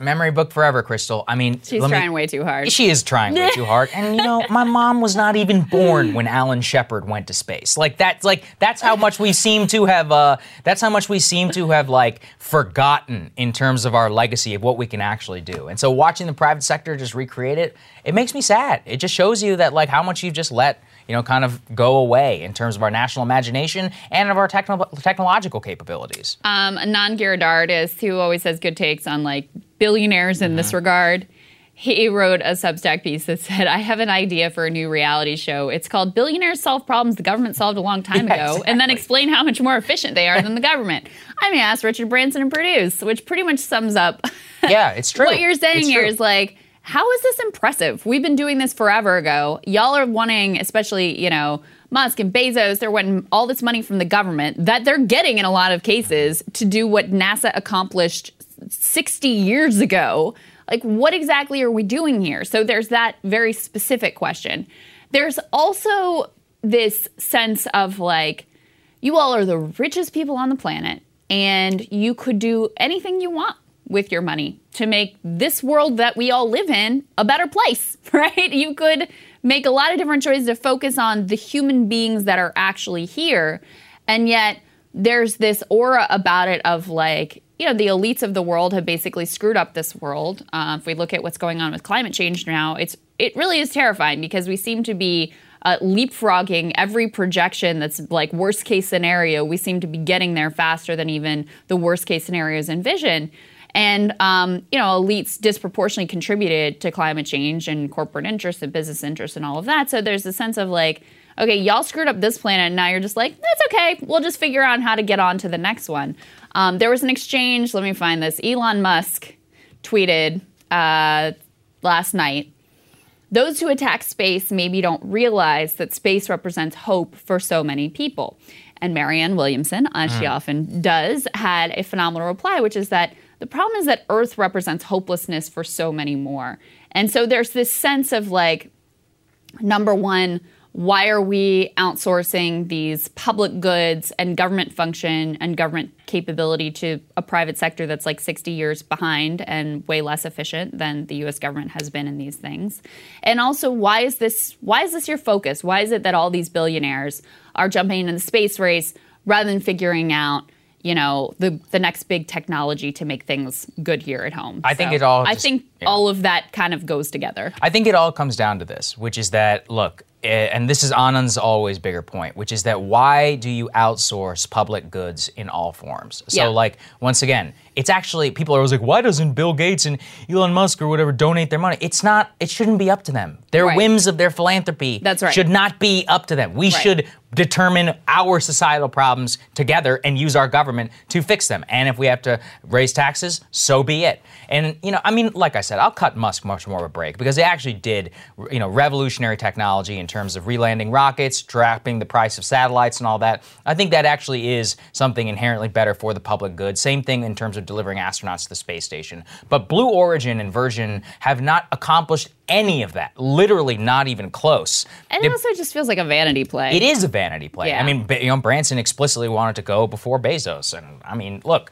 Memory book forever, Krystal. I mean, She's me- trying way too hard. She is trying way too hard. And you know, [laughs] my mom was not even born when Alan Shepard went to space. Like that's like that's how much we seem to have uh that's how much we seem to have like forgotten in terms of our legacy of what we can actually do. And so watching the private sector just recreate it, it makes me sad. It just shows you that like how much you've just let you know, kind of go away in terms of our national imagination and of our techno- technological capabilities. Um, Anand Giridharadas, who always has good takes on like billionaires in this regard, he wrote a Substack piece that said, "I have an idea for a new reality show. It's called Billionaires Solve Problems the Government Solved a Long Time Yeah, ago, and then explain how much more efficient they are than the [laughs] government." I'm gonna ask Richard Branson and produce, which pretty much sums up Yeah, it's [laughs] true. what you're saying here is like, how is this impressive? We've been doing this forever ago. Y'all are wanting, especially, you know, Musk and Bezos, they're wanting all this money from the government that they're getting in a lot of cases to do what NASA accomplished 60 years ago. Like, what exactly are we doing here? So there's that very specific question. There's also this sense of like, you all are the richest people on the planet, and you could do anything you want with your money to make this world that we all live in a better place, [laughs] right? You could make a lot of different choices to focus on the human beings that are actually here. And yet, there's this aura about it of like, you know, the elites of the world have basically screwed up this world. Uh, if we look at what's going on with climate change now, it's it really is terrifying because we seem to be uh, leapfrogging every projection that's like worst case scenario. We seem to be getting there faster than even the worst case scenarios envision. And um, you know, elites disproportionately contributed to climate change and corporate interests and business interests and all of that. So there's a sense of like, okay, y'all screwed up this planet, and now you're just like, that's okay. We'll just figure out how to get on to the next one. Um, there was an exchange. Let me find this. Elon Musk tweeted uh, last night. Those who attack space maybe don't realize that space represents hope for so many people. And Marianne Williamson, as she Mm. often does, had a phenomenal reply, which is that the problem is that Earth represents hopelessness for so many more. And so there's this sense of like, number one, why are we outsourcing these public goods and government function and government capability to a private sector that's like 60 years behind and way less efficient than the US government has been in these things? And also why is this why is this your focus? Why is it that all these billionaires are jumping into the space race rather than figuring out you know the the next big technology to make things good here at home. I think it all I just- think all of that kind of goes together. I think it all comes down to this, which is that look, eh, and this is Anand's always bigger point, which is that why do you outsource public goods in all forms? So, Yeah. like, once again, it's actually people are always like, why doesn't Bill Gates and Elon Musk or whatever donate their money? It's not. It shouldn't be up to them. Their Right. whims of their philanthropy That's right. should not be up to them. We Right. should determine our societal problems together and use our government to fix them. And if we have to raise taxes, so be it. And you know, I mean, like I said, I'll cut Musk much more of a break because they actually did, you know, revolutionary technology in terms of relanding rockets, dropping the price of satellites, and all that. I think that actually is something inherently better for the public good. Same thing in terms of delivering astronauts to the space station. But Blue Origin and Virgin have not accomplished any of that. Literally, not even close. And They- it also just feels like a vanity play. it is a vanity play. Yeah. I mean, you know, Branson explicitly wanted to go before Bezos, and I mean, look,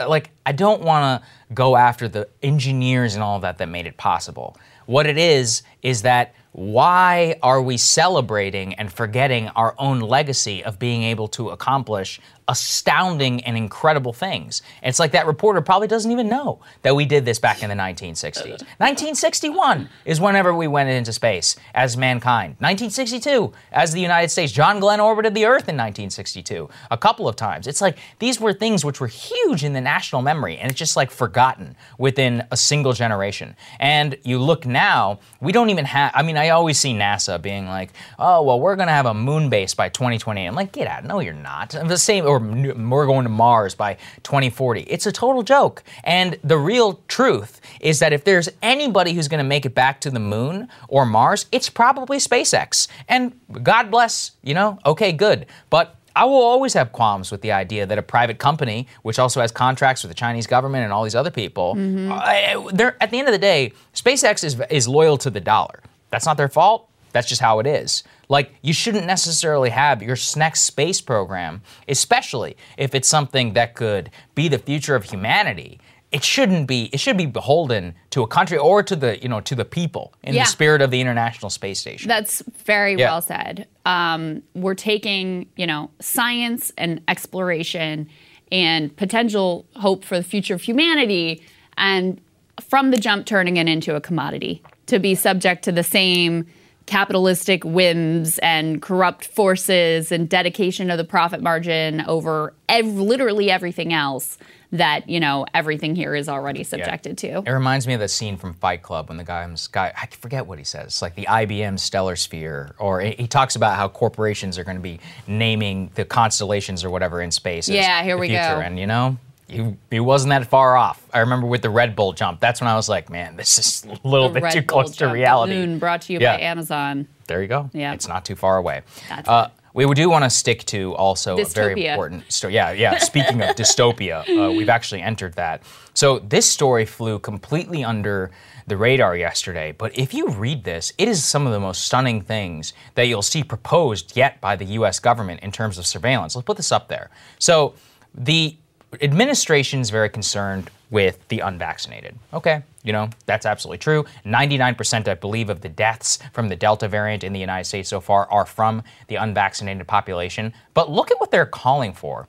uh, like I don't want to. go after the engineers and all of that that made it possible. What it is, is that why are we celebrating and forgetting our own legacy of being able to accomplish astounding and incredible things? And it's like that reporter probably doesn't even know that we did this back in the 1960s. 1961 [laughs] is whenever we went into space as mankind. 1962 as the United States. John Glenn orbited the Earth in 1962 a couple of times. It's like these were things which were huge in the national memory and it's just like forgotten within a single generation. And you look now, we don't even have, I mean, I always see NASA being like, oh, well, we're going to have a moon base by 2028. I'm like, get out. No, you're not. The same, or we're going to Mars by 2040. It's a total joke. And the real truth is that if there's anybody who's going to make it back to the moon or Mars, it's probably SpaceX. And God bless, you know, okay, good. But I will always have qualms with the idea that a private company, which also has contracts with the Chinese government and all these other people, uh, they're at the end of the day, SpaceX is is loyal to the dollar. That's not their fault. That's just how it is. Like you shouldn't necessarily have your next space program, especially if it's something that could be the future of humanity. It shouldn't be. It should be beholden to a country or to the you know to the people in Yeah. the spirit of the International Space Station. That's very Yeah. well said. Um, we're taking, you know, science and exploration and potential hope for the future of humanity, and from the jump, turning it into a commodity to be subject to the same capitalistic whims and corrupt forces and dedication of the profit margin over ev- literally everything else that you know everything here is already subjected to. It reminds me of the scene from Fight Club when the guy, guy I forget what he says. It's like the IBM stellar sphere, or he talks about how corporations are going to be naming the constellations or whatever in space. Yeah, here we future. go. And you know, he, he wasn't that far off. I remember with the Red Bull jump. That's when I was like, man, this is a little The bit Red too Bull close to Jump reality. Balloon brought to you Yeah. by Amazon. There you go. Yeah. It's not too far away. That's uh, we do want to stick to also a very important story. Yeah, yeah. Speaking of [laughs] dystopia, uh, we've actually entered that. So this story flew completely under the radar yesterday. But if you read this, it is some of the most stunning things that you'll see proposed yet by the U.S. government in terms of surveillance. Let's put this up there. So the administration is very concerned with the unvaccinated. Okay, you know, that's absolutely true. 99%, I believe, of the deaths from the Delta variant in the United States so far are from the unvaccinated population. But look at what they're calling for.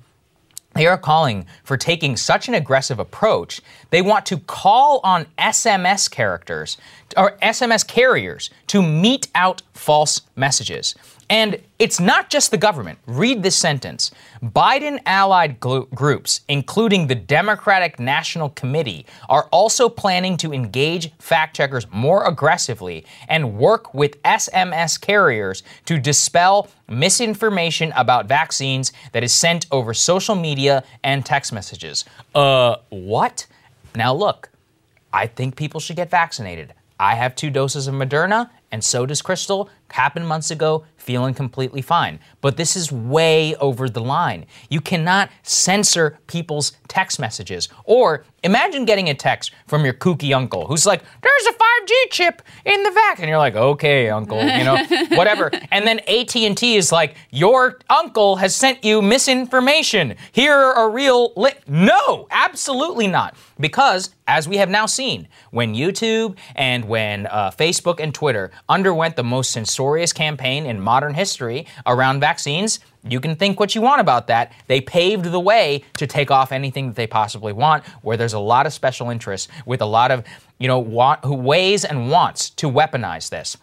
They are calling for taking such an aggressive approach. They want to call on SMS characters or SMS carriers to mete out false messages. And it's not just the government. Read this sentence. Biden allied glu- groups, including the Democratic National Committee, are also planning to engage fact checkers more aggressively and work with SMS carriers to dispel misinformation about vaccines that is sent over social media and text messages. Uh, what? Now, look, I think people should get vaccinated. I have two doses of Moderna, and so does Krystal. Happened months ago, feeling completely fine. But this is way over the line. You cannot censor people's text messages. Or imagine getting a text from your kooky uncle who's like, "There's a 5G chip in the vac," and you're like, "Okay, uncle," you know, [laughs] whatever. And then AT&T is like, "Your uncle has sent you misinformation. Here are real li-. No, absolutely not. Because as we have now seen, when YouTube and when uh, Facebook and Twitter underwent the most censorious campaign in modern history around vaccines, you can think what you want about that. They paved the way to take off anything that they possibly want, where there's a lot of special interests with a lot of, you know, want, ways and wants to weaponize this.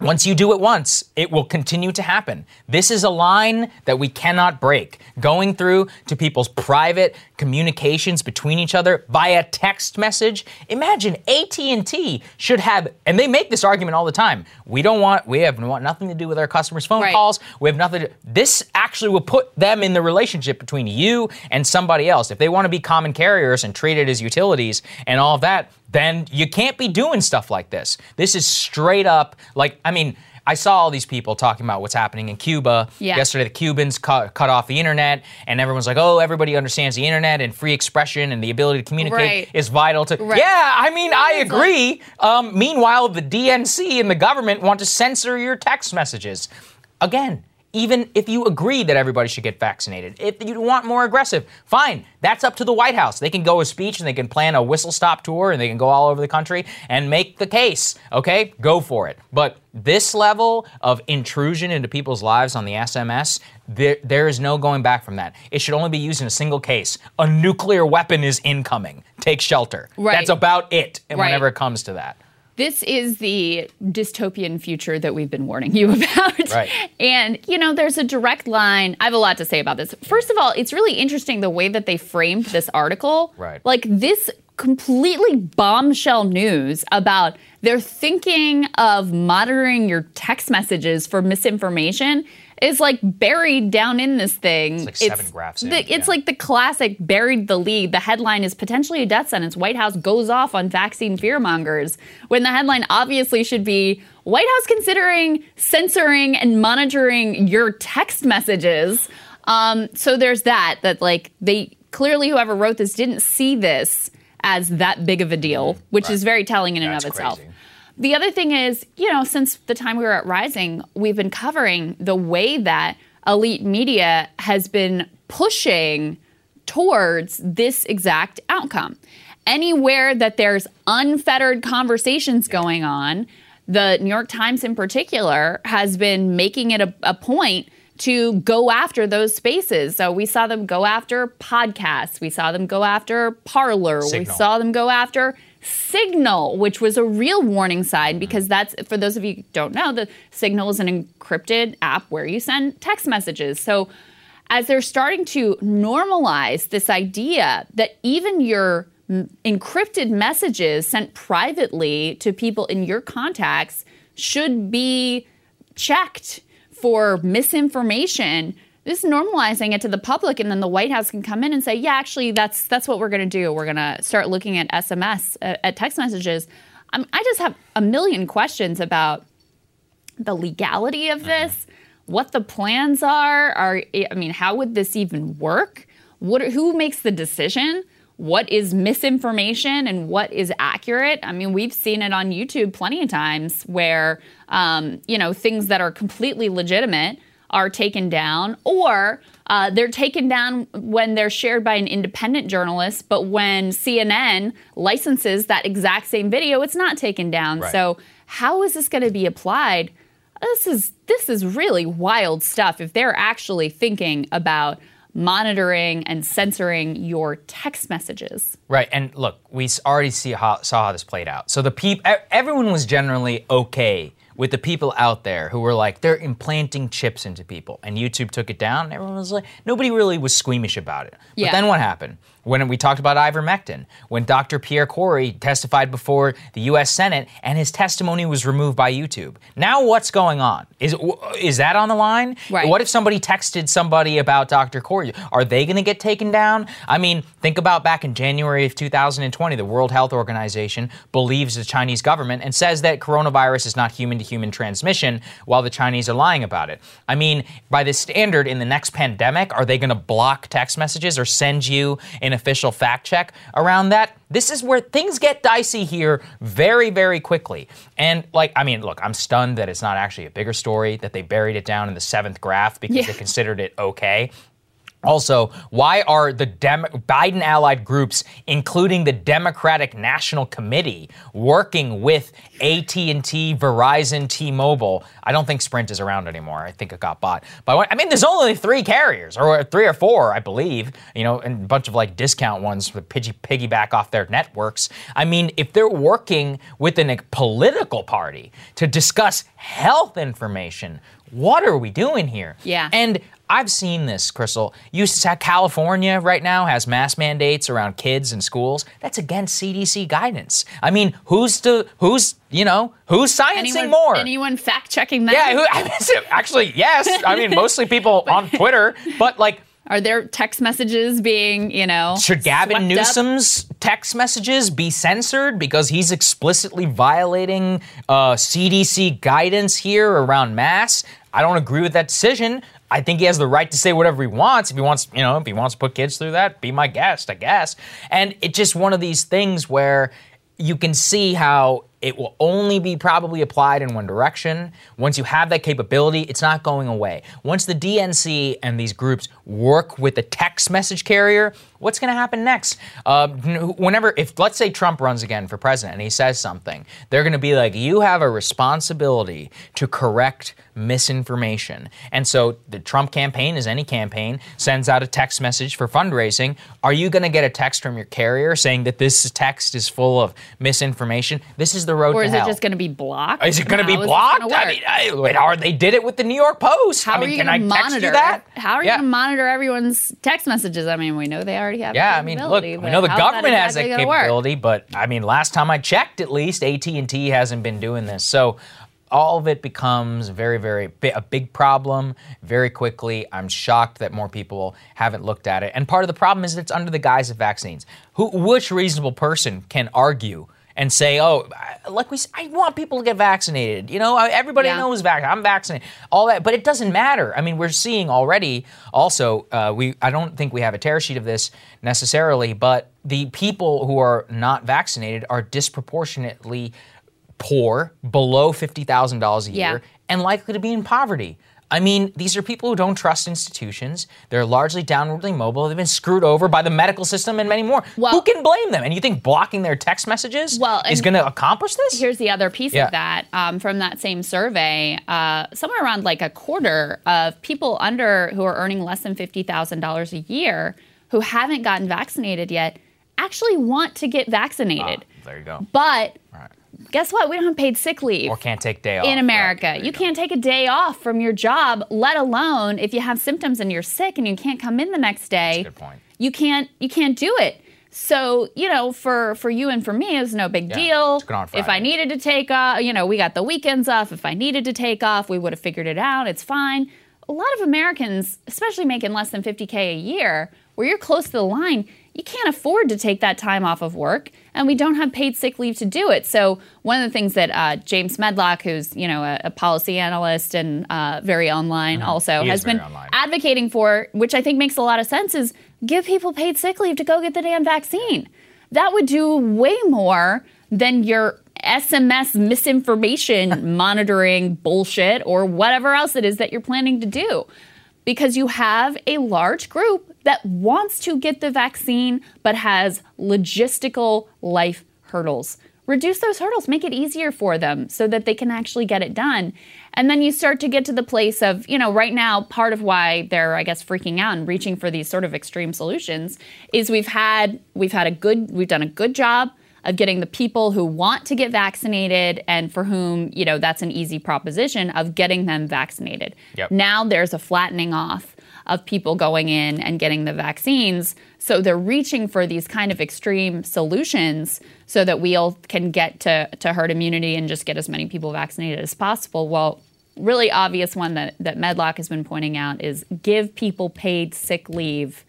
Once you do it once, it will continue to happen. This is a line that we cannot break. Going through to people's private communications between each other via text message. Imagine AT&T should have and they make this argument all the time. We don't want we have want nothing to do with our customers' phone Right. calls. We have nothing to, this actually will put them in the relationship between you and somebody else. If they want to be common carriers and treated as utilities and all of that, then you can't be doing stuff like this. This is straight up like I mean, I saw all these people talking about what's happening in Cuba. Yeah. Yesterday, the Cubans cut, cut off the internet, and everyone's like, "Oh, everybody understands the internet and free expression and the ability to communicate Right. is vital to." Right. Yeah, I mean, I agree. um, meanwhile, the DNC and the government want to censor your text messages. Again, even if you agree that everybody should get vaccinated, if you want more aggressive, fine. That's up to the White House. They can go a speech and they can plan a whistle stop tour and they can go all over the country and make the case. Okay, go for it. But this level of intrusion into people's lives on the SMS, there, there is no going back from that. It should only be used in a single case. A nuclear weapon is incoming. Take shelter. Right. That's about it. And Right. whenever it comes to that. This is the dystopian future that we've been warning you [laughs] about. Right. And, you know, there's a direct line. I have a lot to say about this. First of all, it's really interesting the way that they framed this article. Right. Like this completely bombshell news about they're thinking of monitoring your text messages for misinformation is like buried down in this thing. It's like seven graphs in, the- it's yeah. like the classic buried the lead. The headline is potentially a death sentence. White House goes off on vaccine fearmongers. When the headline obviously should be White House considering censoring and monitoring your text messages. Um, so there's that. That like they clearly whoever wrote this didn't see this as that big of a deal, which is very telling in and That's of itself. crazy. The other thing is, you know, since the time we were at Rising, we've been covering the way that elite media has been pushing towards this exact outcome. Anywhere that there's unfettered conversations going on, the New York Times in particular has been making it a, a point to go after those spaces. So we saw them go after podcasts, we saw them go after Parler, we saw them go after Signal, which was a real warning sign because that's for those of you who don't know, the Signal is an encrypted app where you send text messages. So as they're starting to normalize this idea that even your encrypted messages sent privately to people in your contacts should be checked for misinformation this is normalizing it to the public and then the white house can come in and say yeah actually that's that's what we're going to do we're going to start looking at sms uh, at text messages um, i just have a million questions about the legality of this, what the plans are. Are I mean, how would this even work? What who makes the decision? What is misinformation and what is accurate? I mean, we've seen it on YouTube plenty of times where um, you know things that are completely legitimate are taken down, or uh, they're taken down when they're shared by an independent journalist, but when CNN licenses that exact same video, it's not taken down. Right. So how is this going to be applied? This is this is really wild stuff. If they're actually thinking about monitoring and censoring your text messages. Right, and look, we already see how, saw how this played out. So the peop, e- everyone was generally okay with the people out there who were like they're implanting chips into people, and YouTube took it down. And everyone was like, nobody really was squeamish about it. Yeah. But then what happened? When we talked about ivermectin, when Dr. Pierre Kory testified before the U.S. Senate, and his testimony was removed by YouTube. Now what's going on? Is is that on the line? Right. What if somebody texted somebody about Dr. Kory? Are they going to get taken down? I mean, think about back in January of 2020, the World Health Organization believes the Chinese government and says that coronavirus is not human to human transmission while the Chinese are lying about it. I mean, by this standard, in the next pandemic, are they going to block text messages or send you an official fact check around that? This is where things get dicey here very, very quickly. And, like, I mean, look, I'm stunned that it's not actually a bigger story, that they buried it down in the seventh graph because Yeah. they considered it okay. Also, why are the Dem- Biden allied groups, including the Democratic National Committee, working with AT&T, Verizon, T-Mobile? I don't think Sprint is around anymore. I think it got bought. But I mean, there's only three carriers, or three or four, I believe. You know, and a bunch of like discount ones with piggy piggyback off their networks. I mean, if they're working within a political party to discuss health information, what are we doing here? Yeah. And I've seen this, Krystal. You said California right now has mask mandates around kids and schools. That's against CDC guidance. I mean, who's to who's you know who's sciencing Anyone, more? anyone fact checking that? yeah, who, I [laughs] mean, actually, yes. I mean, mostly people [laughs] on Twitter, but like. Are there text messages being, you know, Should Gavin swept up? Newsom's text messages be censored because he's explicitly violating uh, CDC guidance here around masks? I don't agree with that decision. I think he has the right to say whatever he wants. If he wants, you know, if he wants to put kids through that, be my guest, I guess. And it's just one of these things where you can see how It will only be probably applied in one direction. Once you have that capability, it's not going away. Once the DNC and these groups work with the text message carrier, what's going to happen next? Uh, whenever, if let's say Trump runs again for president and he says something, they're going to be like, you have a responsibility to correct misinformation. And so the Trump campaign, as any campaign, sends out a text message for fundraising. Are you going to get a text from your carrier saying that this text is full of misinformation? This is the road Or to is it just going to be blocked? Is it going to be How is this blocked? I mean, I, wait, or they did it with the New York Post. How I mean, are you can going I to text monitor you that? How are you Yeah. going to monitor everyone's text messages? I mean, we know they already have. Yeah, I mean, look, we know the government has that exactly gonna work? capability, but I mean, last time I checked, at least AT and T hasn't been doing this. So all of it becomes very, very a big problem very quickly. I'm shocked that more people haven't looked at it, and part of the problem is it's under the guise of vaccines. Who, which reasonable person can argue? And say, oh, like we, I want people to get vaccinated. You know, everybody Yeah. knows vaccinated. I'm vaccinated. All that, but it doesn't matter. I mean, we're seeing already. Also, uh, we, I don't think we have a tear sheet of this necessarily, but the people who are not vaccinated are disproportionately poor, below $50,000 a Yeah. year, and likely to be in poverty. I mean, these are people who don't trust institutions. They're largely downwardly mobile. They've been screwed over by the medical system and many more. Well- who can blame them? And you think blocking their text messages Well, is going to accomplish this? Here's the other piece Yeah. of that um, from that same survey. Uh, somewhere around like a quarter of people under who are earning less than fifty thousand dollars a year who haven't gotten vaccinated yet actually want to get vaccinated. Ah, there you go. But guess what? We don't have paid sick leave. Or can't take day off. in America. there you go. can't take a day off from your job, let alone if you have symptoms and you're sick and you can't come in the next day. good point. You can't you can't do it. So, you know, for for you and for me, it was no big Yeah, deal. it's good on If I needed to take off, you know, we got the weekends off. If I needed to take off, we would have figured it out. It's fine. A lot of Americans, especially making less than 50K a year, where you're close to the line, you can't afford to take that time off of work, and we don't have paid sick leave to do it. So one of the things that uh, James Medlock, who's you know a, a policy analyst and uh, very online, also Mm-hmm. He has been online. advocating for, which I think makes a lot of sense, is give people paid sick leave to go get the damn vaccine. That would do way more than your SMS misinformation [laughs] monitoring bullshit or whatever else it is that you're planning to do. Because you have a large group that wants to get the vaccine but has logistical life hurdles. Reduce those hurdles, make it easier for them so that they can actually get it done. And then you start to get to the place of, you know, right now, part of why they're, I guess, freaking out and reaching for these sort of extreme solutions is we've had we've had a good we've done a good job of getting the people who want to get vaccinated and for whom, you know, that's an easy proposition of getting them vaccinated. Yep. Now there's a flattening off of people going in and getting the vaccines. So they're reaching for these kind of extreme solutions so that we all can get to, to herd immunity and just get as many people vaccinated as possible. Well, really obvious one that, that Medlock has been pointing out is give people paid sick leave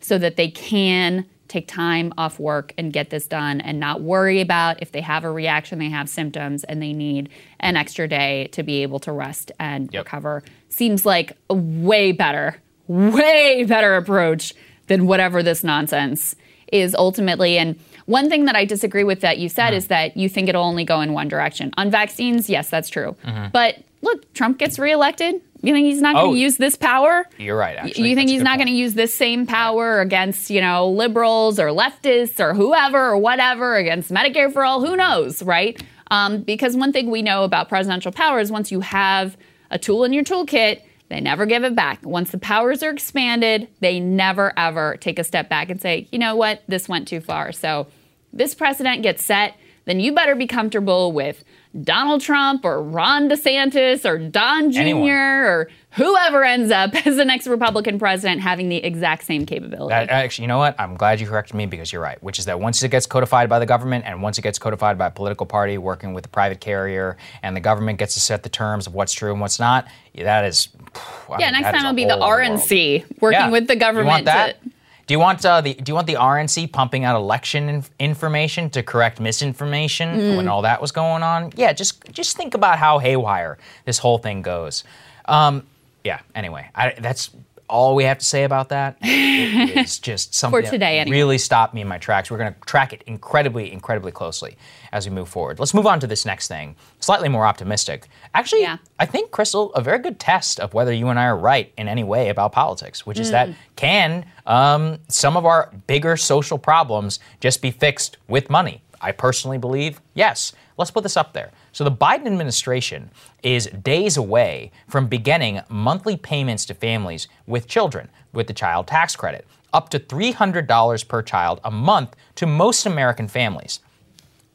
so that they can take time off work and get this done and not worry about if they have a reaction, they have symptoms, and they need an extra day to be able to rest and Yep. recover. Seems like way better, way better approach than whatever this nonsense is ultimately. And one thing that I disagree with that you said is that you think it'll only go in one direction. On vaccines, yes, that's true. But look, Trump gets reelected. You think he's not going Oh. to use this power? You're right, actually. You think That's he's not going to use this same power against, you know, liberals or leftists or whoever or whatever against Medicare for all? Who knows, right? Um, because one thing we know about presidential power is once you have a tool in your toolkit, they never give it back. Once the powers are expanded, they never ever take a step back and say, you know what, this went too far. So this precedent gets set, then you better be comfortable with Donald Trump or Ron DeSantis or Don Jr. Anyone. or whoever ends up [laughs] as the next Republican president having the exact same capability. That, actually, you know what? I'm glad you corrected me because you're right. Which is that once it gets codified by the government and once it gets codified by a political party working with a private carrier and the government gets to set the terms of what's true and what's not, that is. I yeah, mean, next time it'll be the other world. RNC working Yeah. with the government. You want that? to. Do you want uh, the Do you want the RNC pumping out election inf- information to correct misinformation Mm. when all that was going on? Yeah, just just think about how haywire this whole thing goes. Um, yeah. Anyway, I, that's all we have to say about that. [laughs] It is just something today, that anyway. really stopped me in my tracks. We're going to track it incredibly, incredibly closely as we move forward. Let's move on to this next thing, slightly more optimistic. Actually, Yeah. I think, Krystal, a very good test of whether you and I are right in any way about politics, which is Mm. that can um, some of our bigger social problems just be fixed with money? I personally believe yes. Let's put this up there. So, the Biden administration is days away from beginning monthly payments to families with children with the child tax credit, up to $300 per child a month to most American families.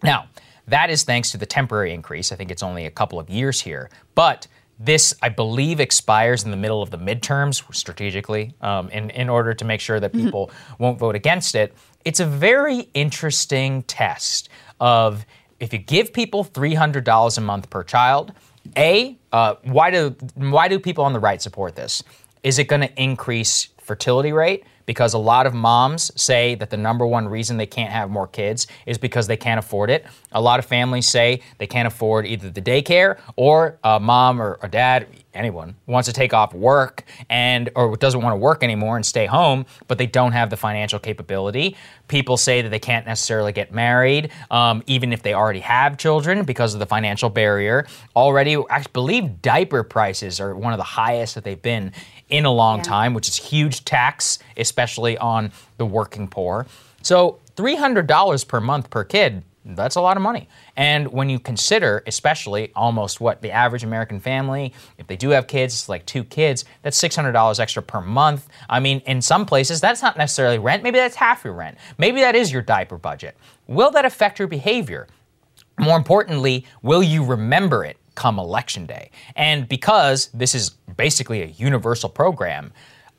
Now, that is thanks to the temporary increase. I think it's only a couple of years here. But this, I believe, expires in the middle of the midterms strategically um, in, in order to make sure that people won't vote against it. It's a very interesting test of if you give people $300 a month per child, A, uh, why, do, why do people on the right support this? Is it going to increase fertility rate? Because a lot of moms say that the number one reason they can't have more kids is because they can't afford it. A lot of families say they can't afford either the daycare or a mom or a dad, anyone, wants to take off work and or doesn't want to work anymore and stay home, but they don't have the financial capability. People say that they can't necessarily get married, um, even if they already have children, because of the financial barrier. Already, I believe diaper prices are one of the highest that they've been in a long time, which is huge tax, especially on the working poor. So $300 per month per kid, that's a lot of money. And when you consider, especially almost what the average American family, if they do have kids, it's like two kids, that's $600 extra per month. I mean, in some places, that's not necessarily rent. Maybe that's half your rent. Maybe that is your diaper budget. Will that affect your behavior? More importantly, will you remember it come election day? And because this is basically a universal program,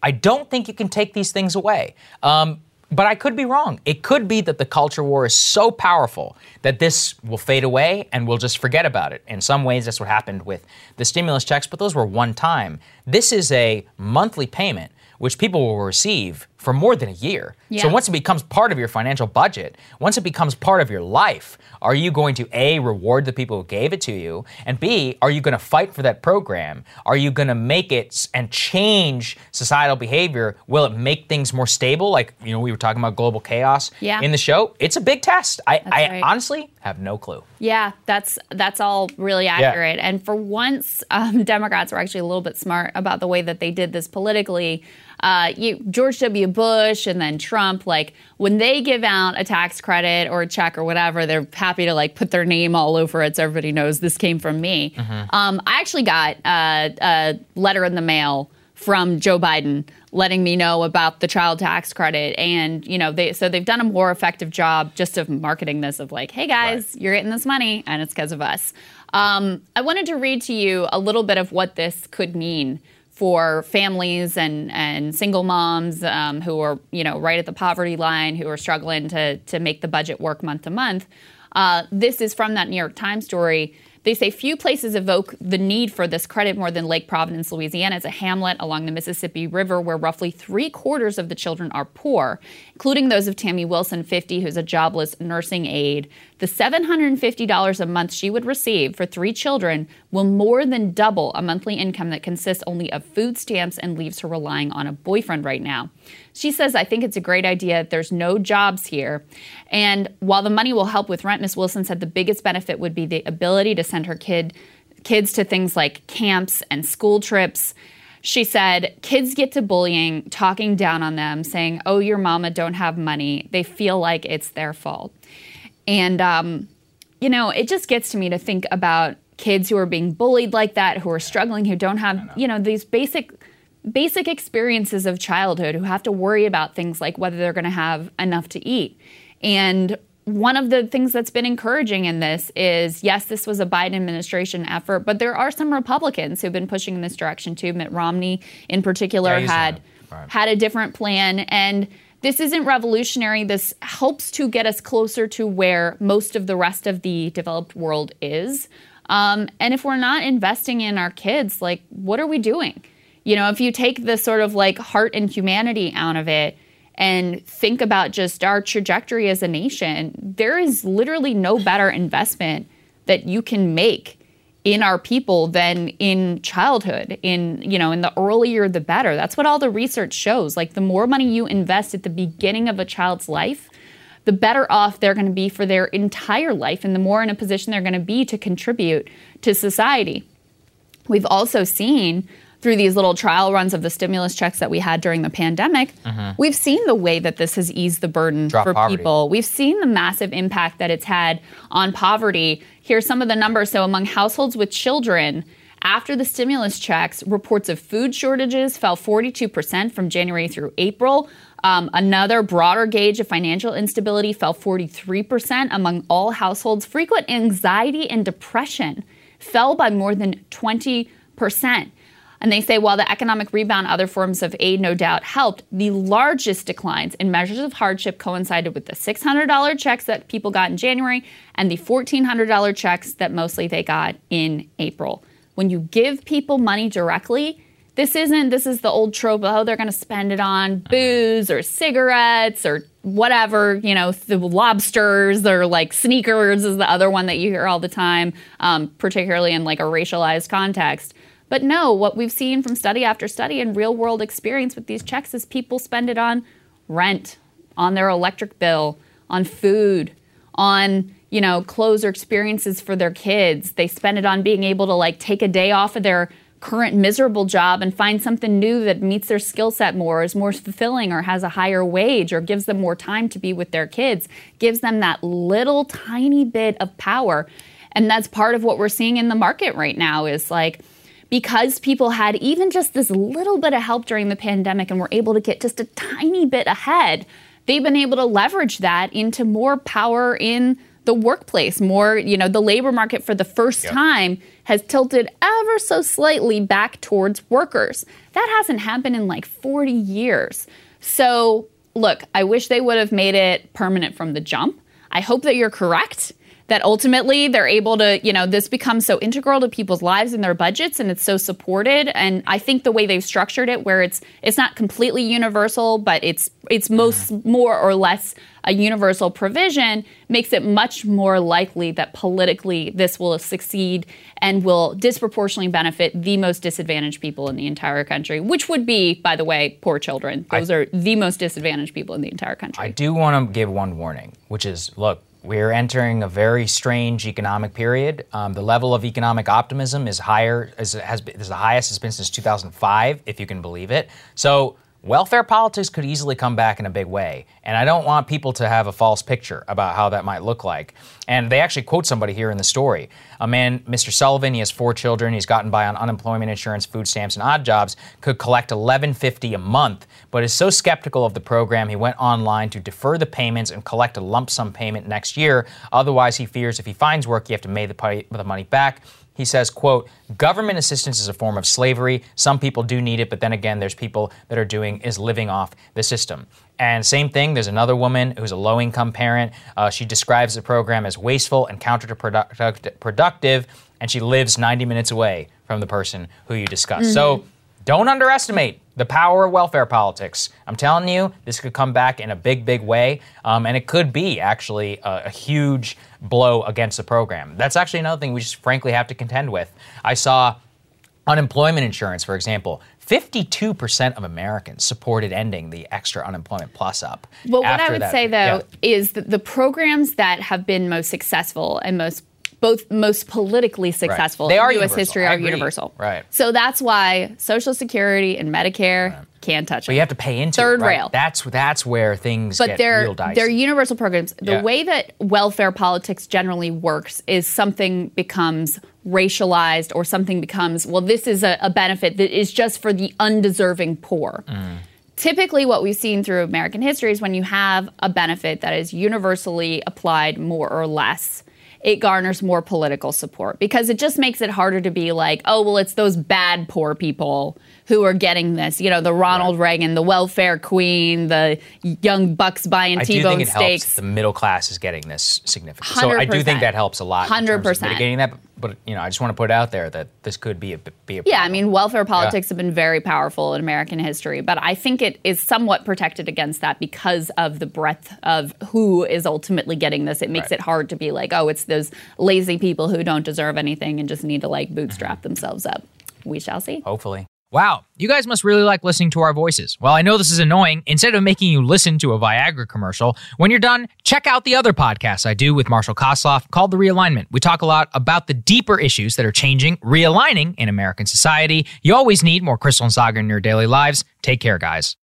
I don't think you can take these things away. Um, but I could be wrong. It could be that the culture war is so powerful that this will fade away and we'll just forget about it. In some ways, that's what happened with the stimulus checks, but those were one time. This is a monthly payment which people will receive for more than a year. Yeah. So once it becomes part of your financial budget, once it becomes part of your life, are you going to A, reward the people who gave it to you? And B, are you going to fight for that program? Are you going to make it and change societal behavior? Will it make things more stable? Like, you know, we were talking about global chaos Yeah. in the show. It's a big test. I, I right. honestly have no clue. Yeah, that's that's all really accurate. And for once, [laughs] um, Democrats were actually a little bit smart about the way that they did this politically. Uh, you, George W. Bush and then Trump, like when they give out a tax credit or a check or whatever, they're happy to like put their name all over it so everybody knows this came from me. Um, I actually got uh, a letter in the mail from Joe Biden letting me know about the child tax credit and you know they so they've done a more effective job just of marketing this of like hey guys you're getting this money and it's because of us um, i wanted to read to you a little bit of what this could mean for families and and single moms um, who are you know right at the poverty line who are struggling to to make the budget work month to month uh, this is from that new york times story they say few places evoke the need for this credit more than Lake Providence, Louisiana. It's a hamlet along the Mississippi River where roughly three quarters of the children are poor, including those of Tammy Wilson, 50, who's a jobless nursing aide. The $750 a month she would receive for three children will more than double a monthly income that consists only of food stamps and leaves her relying on a boyfriend right now. She says, I think it's a great idea. There's no jobs here. And while the money will help with rent, Miss Wilson said the biggest benefit would be the ability to send her kid kids to things like camps and school trips. She said, kids get to bullying, talking down on them, saying, oh, your mama don't have money. They feel like it's their fault. And, um, you know, it just gets to me to think about kids who are being bullied like that, who are struggling, who don't have, you know, these basic basic experiences of childhood, who have to worry about things like whether they're going to have enough to eat. And one of the things that's been encouraging in this is yes, this was a Biden administration effort, but there are some Republicans who've been pushing in this direction too. Mitt Romney, in particular, Yeah, had right. had a different plan and this isn't revolutionary. This helps to get us closer to where most of the rest of the developed world is. Um, and if we're not investing in our kids like what are we doing? You know if you take the sort of like heart and humanity out of it and think about just our trajectory as a nation there is literally no better investment that you can make in our people than in childhood in you know in the earlier the better that's what all the research shows like the more money you invest at the beginning of a child's life the better off they're going to be for their entire life and the more in a position they're going to be to contribute to society we've also seen through these little trial runs of the stimulus checks that we had during the pandemic, mm-hmm. we've seen the way that this has eased the burden Drop for poverty. people. We've seen the massive impact that it's had on poverty. Here's some of the numbers. So, among households with children, after the stimulus checks, reports of food shortages fell 42% from January through April. Um, another broader gauge of financial instability fell 43% among all households. Frequent anxiety and depression fell by more than 20%. And they say while the economic rebound, other forms of aid no doubt helped, the largest declines in measures of hardship coincided with the $600 checks that people got in January and the $1,400 checks that mostly they got in April. When you give people money directly, this isn't, this is the old trope oh, they're going to spend it on booze or cigarettes or whatever, you know, the lobsters or like sneakers is the other one that you hear all the time, um, particularly in like a racialized context. But no, what we've seen from study after study and real world experience with these checks is people spend it on rent, on their electric bill, on food, on, you know, clothes or experiences for their kids. They spend it on being able to like take a day off of their current miserable job and find something new that meets their skill set more, is more fulfilling, or has a higher wage, or gives them more time to be with their kids, gives them that little tiny bit of power. And that's part of what we're seeing in the market right now is like, because people had even just this little bit of help during the pandemic and were able to get just a tiny bit ahead, they've been able to leverage that into more power in the workplace. More, you know, the labor market for the first time has tilted ever so slightly back towards workers. That hasn't happened in like 40 years. So, look, I wish they would have made it permanent from the jump. I hope that you're correct that ultimately they're able to, you know, this becomes so integral to people's lives and their budgets and it's so supported. And I think the way they've structured it where it's it's not completely universal, but it's it's most more or less a universal provision makes it much more likely that politically this will succeed and will disproportionately benefit the most disadvantaged people in the entire country, which would be, by the way, poor children. Those are the most disadvantaged people in the entire country. I do want to give one warning, which is look, we're entering a very strange economic period. Um, the level of economic optimism is higher, is, has is the highest it's been since 2005, if you can believe it. So welfare politics could easily come back in a big way. And I don't want people to have a false picture about how that might look like. And they actually quote somebody here in the story. A man, Mr. Sullivan, he has four children. He's gotten by on unemployment insurance, food stamps, and odd jobs. Could collect 1150 a month, but is so skeptical of the program he went online to defer the payments and collect a lump sum payment next year. Otherwise, he fears if he finds work, he have to pay the, money back. He says, quote, government assistance is a form of slavery. Some people do need it, but then again, there's people that are doing is living off the system. And same thing, there's another woman who's a low income parent. Uh, she describes the program as wasteful and counterproductive, and she lives 90 minutes away from the person who you discussed. So don't underestimate the power of welfare politics. I'm telling you, this could come back in a big, big way, um, and it could be actually a, a huge blow against the program. That's actually another thing we just frankly have to contend with. I saw unemployment insurance, for example. 52% of Americans supported ending the extra unemployment plus up. Well, what I would that- say though yeah. is that the programs that have been most successful and most both most politically successful They are in U.S. universal. history I are agree. universal. Right. So that's why Social Security and Medicare can't touch But you have to pay into Third it, right? rail. That's that's where things but get they're real dicey. they're universal programs. The Yeah. way that welfare politics generally works is something becomes racialized or something becomes well, this is a, a benefit that is just for the undeserving poor. Mm. Typically, what we've seen through American history is when you have a benefit that is universally applied more or less, it garners more political support because it just makes it harder to be like, oh, well, it's those bad poor people who are getting this. You know, the Ronald Reagan, the welfare queen, the young bucks buying I do think T-bone it steaks. helps. The middle class is getting this significant. So I do think that helps a lot. of 100%. mitigating that, but you know, I just want to put out there that this could be a be a Yeah, I mean, welfare politics have been very powerful in American history, but I think it is somewhat protected against that because of the breadth of who is ultimately getting this. It makes Right. it hard to be like, oh, it's those lazy people who don't deserve anything and just need to like bootstrap Mm-hmm. themselves up. We shall see. Hopefully. Wow, you guys must really like listening to our voices. Well, I know this is annoying. Instead of making you listen to a Viagra commercial, when you're done, check out the other podcasts I do with Marshall Kosloff called The Realignment. We talk a lot about the deeper issues that are changing, realigning in American society. You always need more Krystal and Saagar in your daily lives. Take care, guys.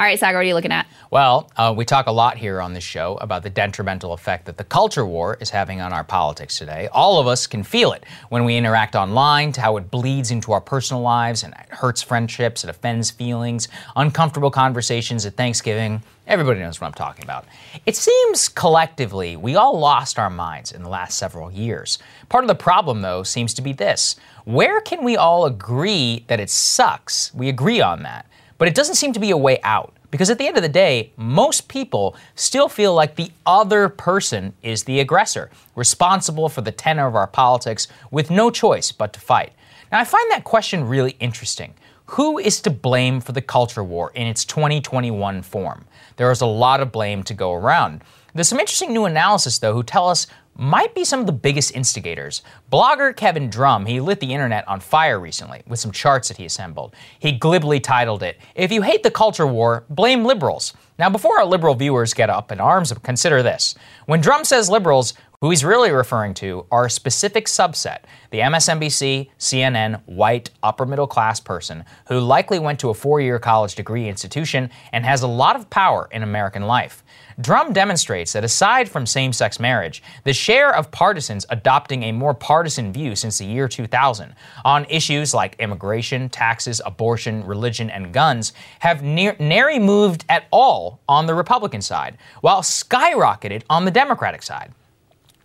All right, Saagar, what are you looking at? Well, uh, we talk a lot here on this show about the detrimental effect that the culture war is having on our politics today. All of us can feel it when we interact online, to how it bleeds into our personal lives and hurts friendships, it offends feelings, uncomfortable conversations at Thanksgiving. Everybody knows what I'm talking about. It seems collectively we all lost our minds in the last several years. Part of the problem, though, seems to be this where can we all agree that it sucks? We agree on that. But it doesn't seem to be a way out. Because at the end of the day, most people still feel like the other person is the aggressor, responsible for the tenor of our politics, with no choice but to fight. Now, I find that question really interesting. Who is to blame for the culture war in its 2021 form? There is a lot of blame to go around. There's some interesting new analysis, though, who tell us might be some of the biggest instigators. Blogger Kevin Drum, he lit the internet on fire recently with some charts that he assembled. He glibly titled it, If You Hate the Culture War, Blame Liberals. Now, before our liberal viewers get up in arms, consider this. When Drum says liberals, who he's really referring to are a specific subset the MSNBC, CNN, white, upper middle class person who likely went to a four year college degree institution and has a lot of power in American life. Drum demonstrates that aside from same sex marriage, the share of partisans adopting a more partisan view since the year 2000 on issues like immigration, taxes, abortion, religion, and guns have near, nary moved at all on the Republican side, while skyrocketed on the Democratic side.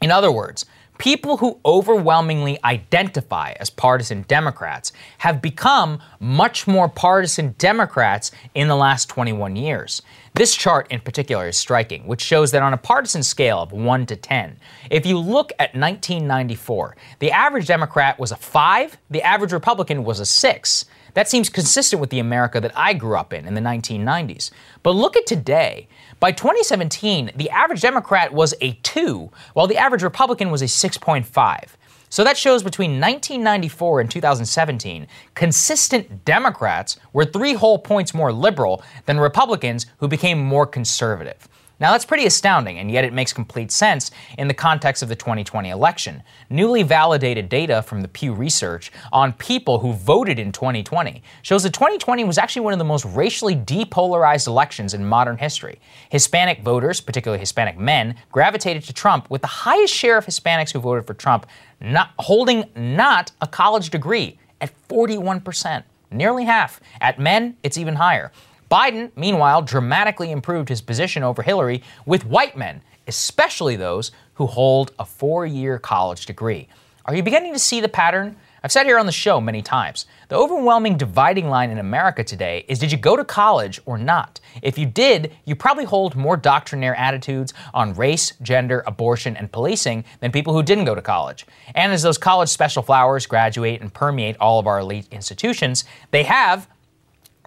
In other words, people who overwhelmingly identify as partisan Democrats have become much more partisan Democrats in the last 21 years. This chart in particular is striking, which shows that on a partisan scale of 1 to 10, if you look at 1994, the average Democrat was a 5, the average Republican was a 6. That seems consistent with the America that I grew up in in the 1990s. But look at today. By 2017, the average Democrat was a 2, while the average Republican was a 6.5. So that shows between 1994 and 2017, consistent Democrats were three whole points more liberal than Republicans who became more conservative. Now, that's pretty astounding, and yet it makes complete sense in the context of the 2020 election. Newly validated data from the Pew Research on people who voted in 2020 shows that 2020 was actually one of the most racially depolarized elections in modern history. Hispanic voters, particularly Hispanic men, gravitated to Trump, with the highest share of Hispanics who voted for Trump not holding not a college degree at 41%, nearly half. At men, it's even higher. Biden, meanwhile, dramatically improved his position over Hillary with white men, especially those who hold a four year college degree. Are you beginning to see the pattern? I've said here on the show many times the overwhelming dividing line in America today is did you go to college or not? If you did, you probably hold more doctrinaire attitudes on race, gender, abortion, and policing than people who didn't go to college. And as those college special flowers graduate and permeate all of our elite institutions, they have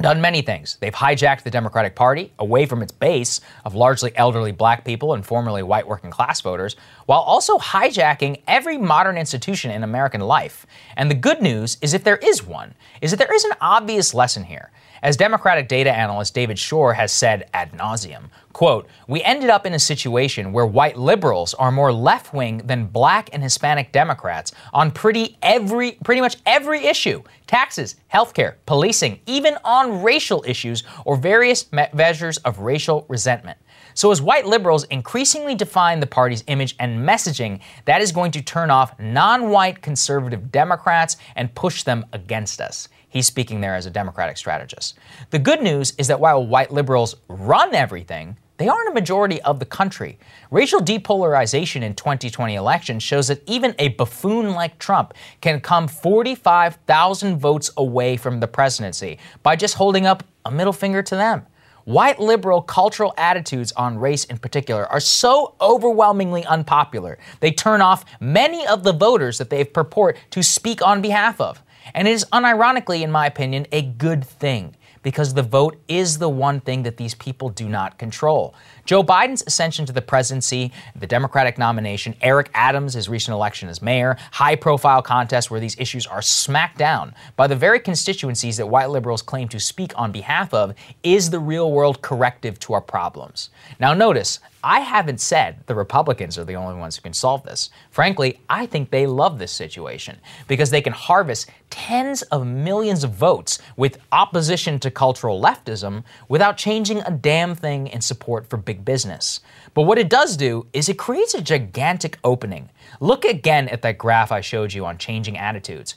done many things. They've hijacked the Democratic Party away from its base of largely elderly black people and formerly white working class voters, while also hijacking every modern institution in American life. And the good news is if there is one, is that there is an obvious lesson here. As Democratic data analyst David Shor has said ad nauseum, quote, we ended up in a situation where white liberals are more left wing than black and Hispanic Democrats on pretty every pretty much every issue. Taxes, healthcare, policing, even on racial issues or various me- measures of racial resentment. So, as white liberals increasingly define the party's image and messaging, that is going to turn off non white conservative Democrats and push them against us. He's speaking there as a Democratic strategist. The good news is that while white liberals run everything, they aren't a majority of the country. Racial depolarization in 2020 elections shows that even a buffoon like Trump can come 45,000 votes away from the presidency by just holding up a middle finger to them. White liberal cultural attitudes on race in particular are so overwhelmingly unpopular, they turn off many of the voters that they purport to speak on behalf of. And it is unironically, in my opinion, a good thing because the vote is the one thing that these people do not control. Joe Biden's ascension to the presidency, the Democratic nomination, Eric Adams' his recent election as mayor, high profile contests where these issues are smacked down by the very constituencies that white liberals claim to speak on behalf of, is the real world corrective to our problems. Now, notice, I haven't said the Republicans are the only ones who can solve this. Frankly, I think they love this situation because they can harvest tens of millions of votes with opposition to cultural leftism without changing a damn thing in support for big business. But what it does do is it creates a gigantic opening. Look again at that graph I showed you on changing attitudes.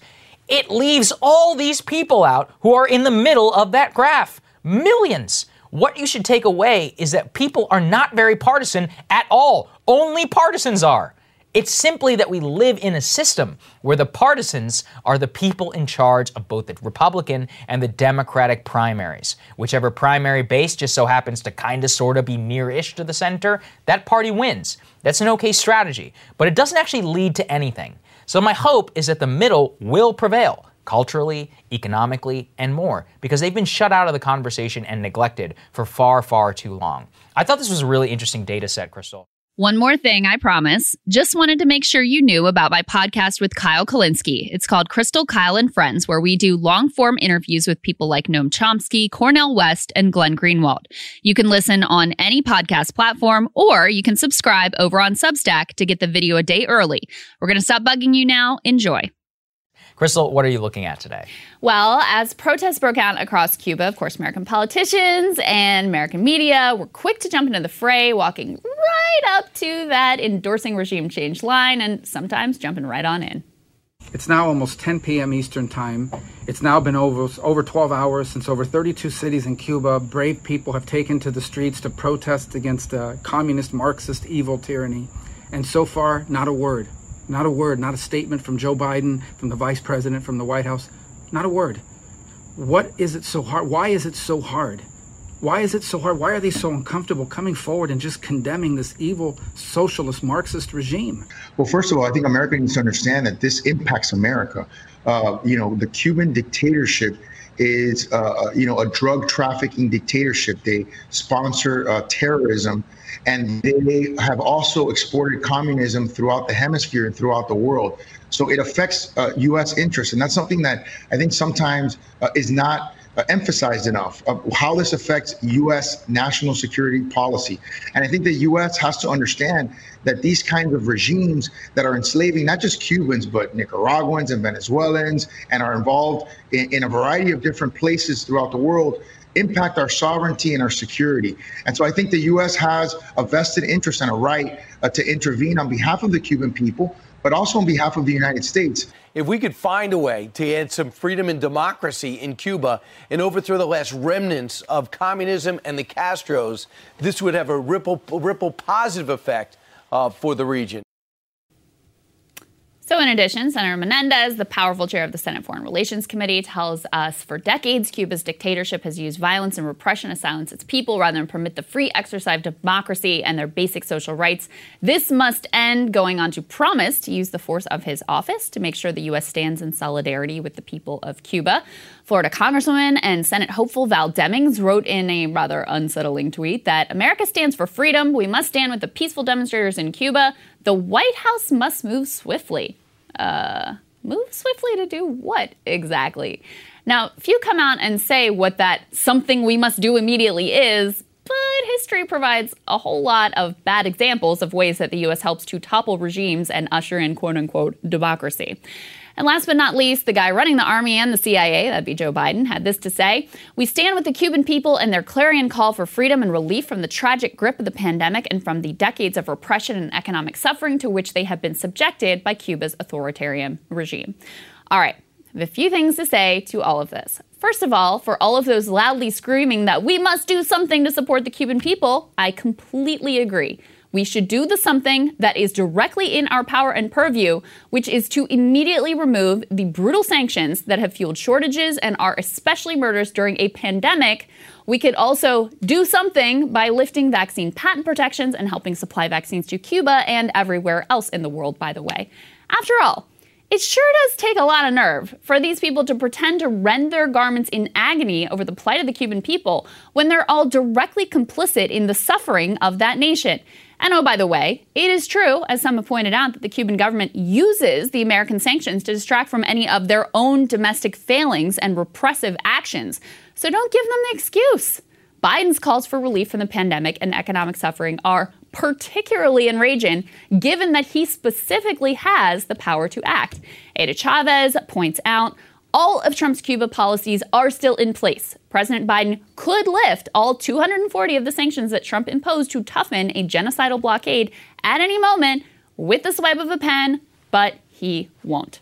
It leaves all these people out who are in the middle of that graph. Millions. What you should take away is that people are not very partisan at all. Only partisans are. It's simply that we live in a system where the partisans are the people in charge of both the Republican and the Democratic primaries. Whichever primary base just so happens to kind of sort of be near ish to the center, that party wins. That's an okay strategy, but it doesn't actually lead to anything. So my hope is that the middle will prevail culturally, economically, and more, because they've been shut out of the conversation and neglected for far, far too long. I thought this was a really interesting data set, Krystal. One more thing, I promise. Just wanted to make sure you knew about my podcast with Kyle Kulinski. It's called Krystal Kyle, and Friends, where we do long form interviews with people like Noam Chomsky, Cornel West, and Glenn Greenwald. You can listen on any podcast platform, or you can subscribe over on Substack to get the video a day early. We're going to stop bugging you now. Enjoy. Krystal, what are you looking at today? Well, as protests broke out across Cuba, of course, American politicians and American media were quick to jump into the fray, walking right up to that endorsing regime change line and sometimes jumping right on in. It's now almost 10 p.m. Eastern Time. It's now been over, over 12 hours since over 32 cities in Cuba, brave people have taken to the streets to protest against a communist, Marxist, evil tyranny. And so far, not a word not a word, not a statement from Joe Biden, from the vice president, from the White House. Not a word. What is it so hard? Why is it so hard? Why is it so hard? Why are they so uncomfortable coming forward and just condemning this evil socialist Marxist regime? Well, first of all, I think America needs to understand that this impacts America. Uh, you know, the Cuban dictatorship is, uh, you know, a drug trafficking dictatorship. They sponsor uh, terrorism and they have also exported communism throughout the hemisphere and throughout the world. So it affects uh, U.S. interests, and that's something that I think sometimes uh, is not uh, emphasized enough of how this affects U.S. national security policy. And I think the U.S. has to understand that these kinds of regimes that are enslaving not just Cubans, but Nicaraguans and Venezuelans, and are involved in, in a variety of different places throughout the world, impact our sovereignty and our security. And so I think the U.S. has a vested interest and a right uh, to intervene on behalf of the Cuban people, but also on behalf of the United States. If we could find a way to add some freedom and democracy in Cuba and overthrow the last remnants of communism and the Castros, this would have a ripple, ripple positive effect uh, for the region. So, in addition, Senator Menendez, the powerful chair of the Senate Foreign Relations Committee, tells us for decades Cuba's dictatorship has used violence and repression to silence its people rather than permit the free exercise of democracy and their basic social rights. This must end, going on to promise to use the force of his office to make sure the U.S. stands in solidarity with the people of Cuba. Florida Congresswoman and Senate hopeful Val Demings wrote in a rather unsettling tweet that America stands for freedom. We must stand with the peaceful demonstrators in Cuba. The White House must move swiftly uh, move swiftly to do what exactly? Now, few come out and say what that something we must do immediately is, but history provides a whole lot of bad examples of ways that the U.S. helps to topple regimes and usher in quote unquote democracy. And last but not least, the guy running the army and the CIA, that'd be Joe Biden, had this to say We stand with the Cuban people in their clarion call for freedom and relief from the tragic grip of the pandemic and from the decades of repression and economic suffering to which they have been subjected by Cuba's authoritarian regime. All right. I have a few things to say to all of this. First of all, for all of those loudly screaming that we must do something to support the Cuban people, I completely agree. We should do the something that is directly in our power and purview, which is to immediately remove the brutal sanctions that have fueled shortages and are especially murderous during a pandemic. We could also do something by lifting vaccine patent protections and helping supply vaccines to Cuba and everywhere else in the world, by the way. After all, it sure does take a lot of nerve for these people to pretend to rend their garments in agony over the plight of the Cuban people when they're all directly complicit in the suffering of that nation. And oh, by the way, it is true, as some have pointed out, that the Cuban government uses the American sanctions to distract from any of their own domestic failings and repressive actions. So don't give them the excuse. Biden's calls for relief from the pandemic and economic suffering are particularly enraging given that he specifically has the power to act. Ada Chavez points out all of Trump's Cuba policies are still in place. President Biden could lift all 240 of the sanctions that Trump imposed to toughen a genocidal blockade at any moment with the swipe of a pen, but he won't.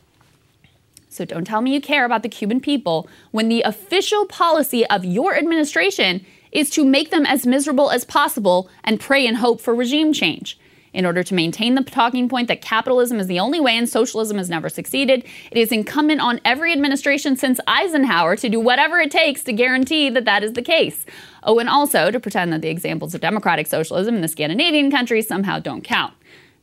So don't tell me you care about the Cuban people when the official policy of your administration is to make them as miserable as possible and pray and hope for regime change. In order to maintain the talking point that capitalism is the only way and socialism has never succeeded, it is incumbent on every administration since Eisenhower to do whatever it takes to guarantee that that is the case. Oh, and also to pretend that the examples of democratic socialism in the Scandinavian countries somehow don't count.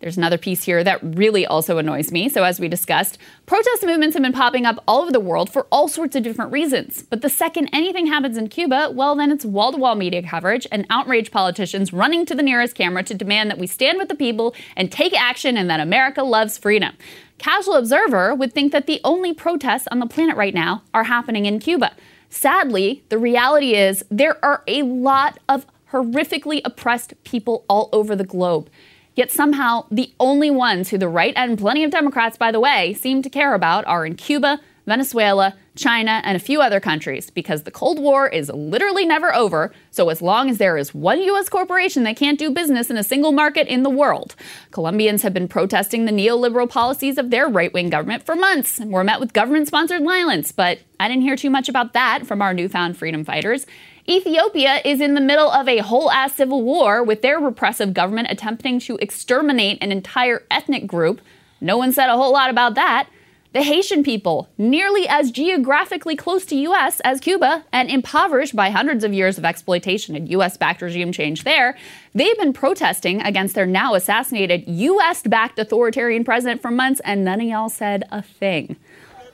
There's another piece here that really also annoys me. So, as we discussed, protest movements have been popping up all over the world for all sorts of different reasons. But the second anything happens in Cuba, well, then it's wall to wall media coverage and outraged politicians running to the nearest camera to demand that we stand with the people and take action and that America loves freedom. Casual observer would think that the only protests on the planet right now are happening in Cuba. Sadly, the reality is there are a lot of horrifically oppressed people all over the globe. Yet somehow the only ones who the right and plenty of Democrats, by the way, seem to care about are in Cuba, Venezuela, China, and a few other countries because the Cold War is literally never over. So, as long as there is one U.S. corporation that can't do business in a single market in the world, Colombians have been protesting the neoliberal policies of their right wing government for months and were met with government sponsored violence. But I didn't hear too much about that from our newfound freedom fighters. Ethiopia is in the middle of a whole ass civil war with their repressive government attempting to exterminate an entire ethnic group. No one said a whole lot about that. The Haitian people, nearly as geographically close to US as Cuba and impoverished by hundreds of years of exploitation and US backed regime change there, they've been protesting against their now assassinated US backed authoritarian president for months, and none of y'all said a thing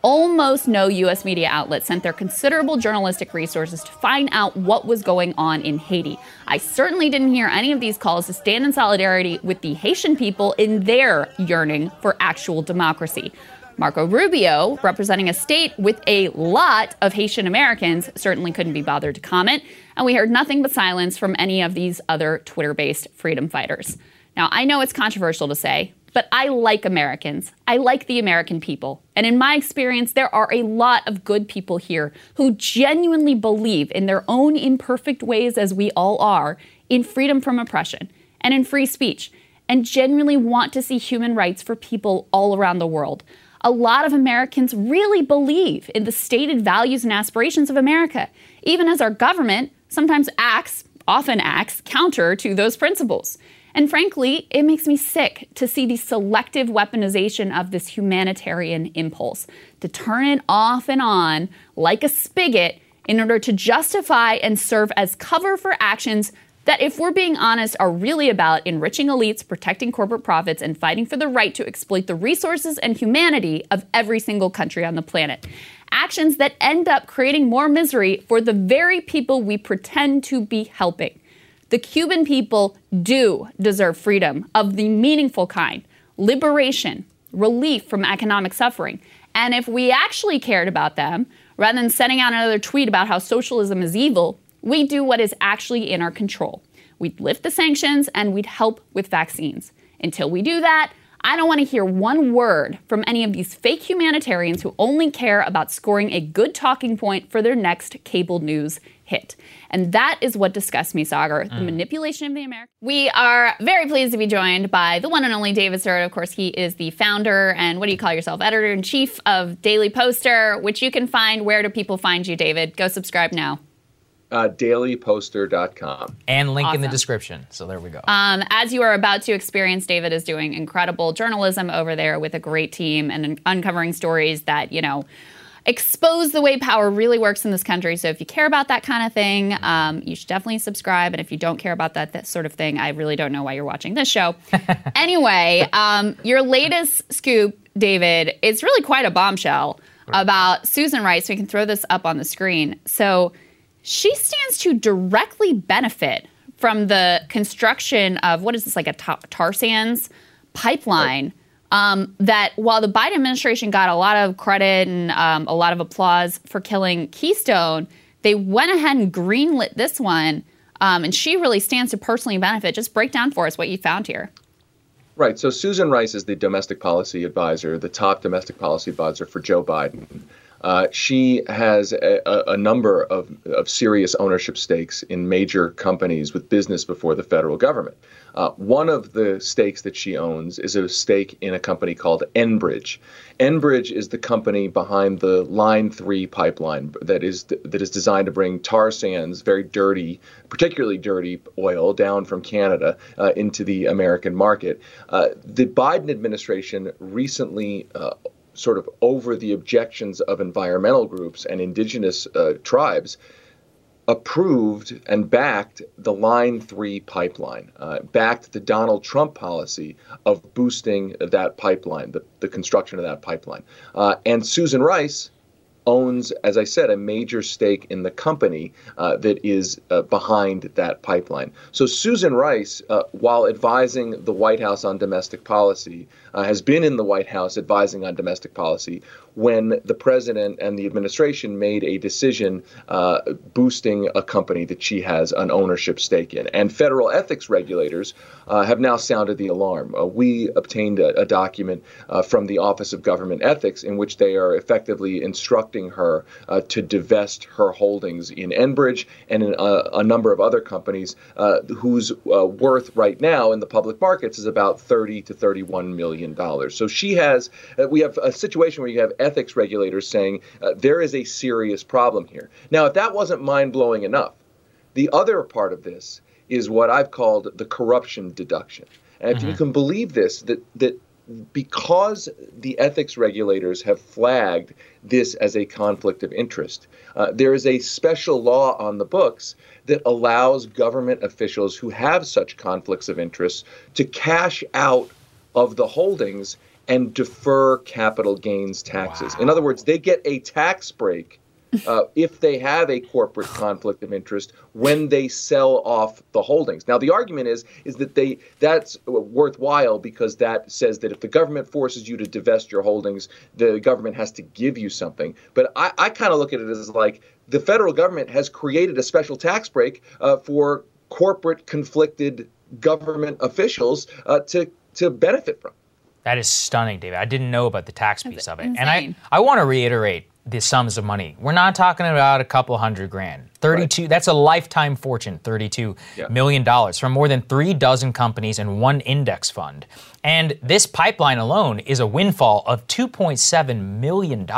almost no U.S. media outlet sent their considerable journalistic resources to find out what was going on in Haiti. I certainly didn't hear any of these calls to stand in solidarity with the Haitian people in their yearning for actual democracy. Marco Rubio, representing a state with a lot of Haitian Americans, certainly couldn't be bothered to comment, and we heard nothing but silence from any of these other Twitter based freedom fighters. Now, I know it's controversial to say, but I like Americans. I like the American people. And in my experience, there are a lot of good people here who genuinely believe in their own imperfect ways, as we all are, in freedom from oppression and in free speech, and genuinely want to see human rights for people all around the world. A lot of Americans really believe in the stated values and aspirations of America, even as our government sometimes acts, often acts, counter to those principles. And frankly, it makes me sick to see the selective weaponization of this humanitarian impulse, to turn it off and on like a spigot in order to justify and serve as cover for actions that, if we're being honest, are really about enriching elites, protecting corporate profits, and fighting for the right to exploit the resources and humanity of every single country on the planet. Actions that end up creating more misery for the very people we pretend to be helping. The Cuban people do deserve freedom of the meaningful kind, liberation, relief from economic suffering. And if we actually cared about them, rather than sending out another tweet about how socialism is evil, we'd do what is actually in our control. We'd lift the sanctions and we'd help with vaccines. Until we do that, I don't want to hear one word from any of these fake humanitarians who only care about scoring a good talking point for their next cable news hit. And that is what disgusts me, Saagar, the manipulation of the American. We are very pleased to be joined by the one and only David Sirota. Of course, he is the founder and what do you call yourself? Editor in chief of Daily Poster, which you can find. Where do people find you, David? Go subscribe now. Uh, dailyposter.com. And link in the description. So there we go. Um, as you are about to experience, David is doing incredible journalism over there with a great team and uncovering stories that, you know, expose the way power really works in this country. So if you care about that kind of thing, um, you should definitely subscribe. And if you don't care about that, that sort of thing, I really don't know why you're watching this show. [laughs] anyway, um, your latest scoop, David, is really quite a bombshell about Susan Rice. So we can throw this up on the screen. So she stands to directly benefit from the construction of what is this like a ta- tar sands pipeline um, that while the biden administration got a lot of credit and um, a lot of applause for killing keystone they went ahead and greenlit this one um, and she really stands to personally benefit just break down for us what you found here Right. So Susan Rice is the domestic policy advisor, the top domestic policy advisor for Joe Biden. Uh, she has a, a, number of, of serious ownership stakes in major companies with business before the federal government. Uh, one of the stakes that she owns is a stake in a company called Enbridge. Enbridge is the company behind the Line 3 pipeline that is that is designed to bring tar sands, very dirty, particularly dirty oil, down from Canada uh, into the American market. Uh, the Biden administration recently uh, sort of over the objections of environmental groups and indigenous uh, tribes, approved and backed the Line 3 pipeline, uh, backed the Donald Trump policy of boosting that pipeline, the, the construction of that pipeline. Uh, and Susan Rice owns, as I said, a major stake in the company uh, that is uh, behind that pipeline. So Susan Rice, uh, while advising the White House on domestic policy, uh, has been in the White House advising on domestic policy when the president and the administration made a decision uh, boosting a company that she has an ownership stake in. And federal ethics regulators uh, have now sounded the alarm. Uh, we obtained a, a document uh, from the Office of Government Ethics in which they are effectively instructing her uh, to divest her holdings in Enbridge and in a, a number of other companies uh, whose uh, worth right now in the public markets is about 30 to 31 million dollars. So she has, uh, we have a situation where you have ethics regulators saying uh, there is a serious problem here. Now, if that wasn't mind blowing enough, the other part of this is what I've called the corruption deduction. And if you can believe this, that that because the ethics regulators have flagged this as a conflict of interest, uh, there is a special law on the books that allows government officials who have such conflicts of interest to cash out of the holdings and defer capital gains taxes. In other words, they get a tax break uh, if they have a corporate conflict of interest when they sell off the holdings. Now, the argument is is that they that's worthwhile because that says that if the government forces you to divest your holdings, the government has to give you something. But I, I kind of look at it as like the federal government has created a special tax break uh, for corporate conflicted government officials uh, to to benefit from. That is stunning, David. I didn't know about the tax piece of it. And. I, I want to reiterate the sums of money. We're not talking about a couple hundred grand. 32, that's a lifetime fortune, thirty-two million dollars from more than three dozen companies and one index fund. And this pipeline alone is a windfall of $2.7 million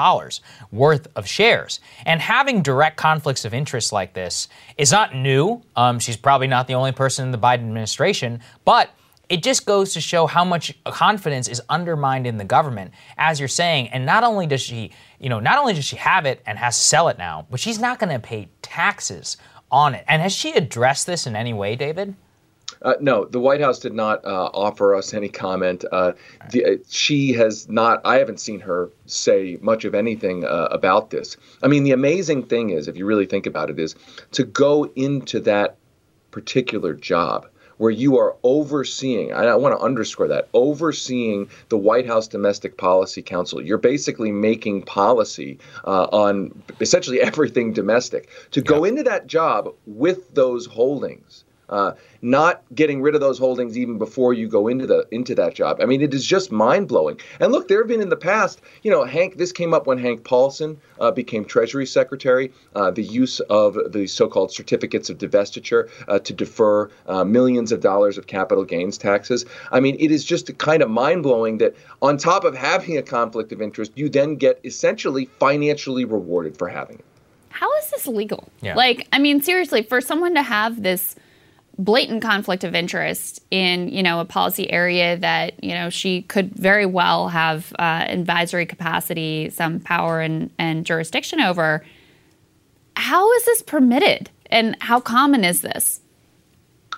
worth of shares. And having direct conflicts of interest like this is not new. Um, she's probably not the only person in the Biden administration, but it just goes to show how much confidence is undermined in the government, as you're saying. And not only does she, you know, not only does she have it and has to sell it now, but she's not going to pay taxes on it. And has she addressed this in any way, David? Uh, no, the White House did not uh, offer us any comment. Uh, the, uh, she has not, I haven't seen her say much of anything uh, about this. I mean, the amazing thing is, if you really think about it, is to go into that particular job where you are overseeing, I want to underscore that, overseeing the White House Domestic Policy Council. You're basically making policy uh, on essentially [laughs] everything domestic. To go into that job with those holdings, uh, not getting rid of those holdings even before you go into the into that job. I mean, it is just mind blowing. And look, there have been in the past, you know, Hank. This came up when Hank Paulson uh, became Treasury Secretary. Uh, the use of the so-called certificates of divestiture uh, to defer uh, millions of dollars of capital gains taxes. I mean, it is just kind of mind blowing that on top of having a conflict of interest, you then get essentially financially rewarded for having it. How is this legal? Yeah. Like, I mean, seriously, for someone to have this blatant conflict of interest in you know a policy area that you know she could very well have uh, advisory capacity, some power and, and jurisdiction over. How is this permitted, and how common is this?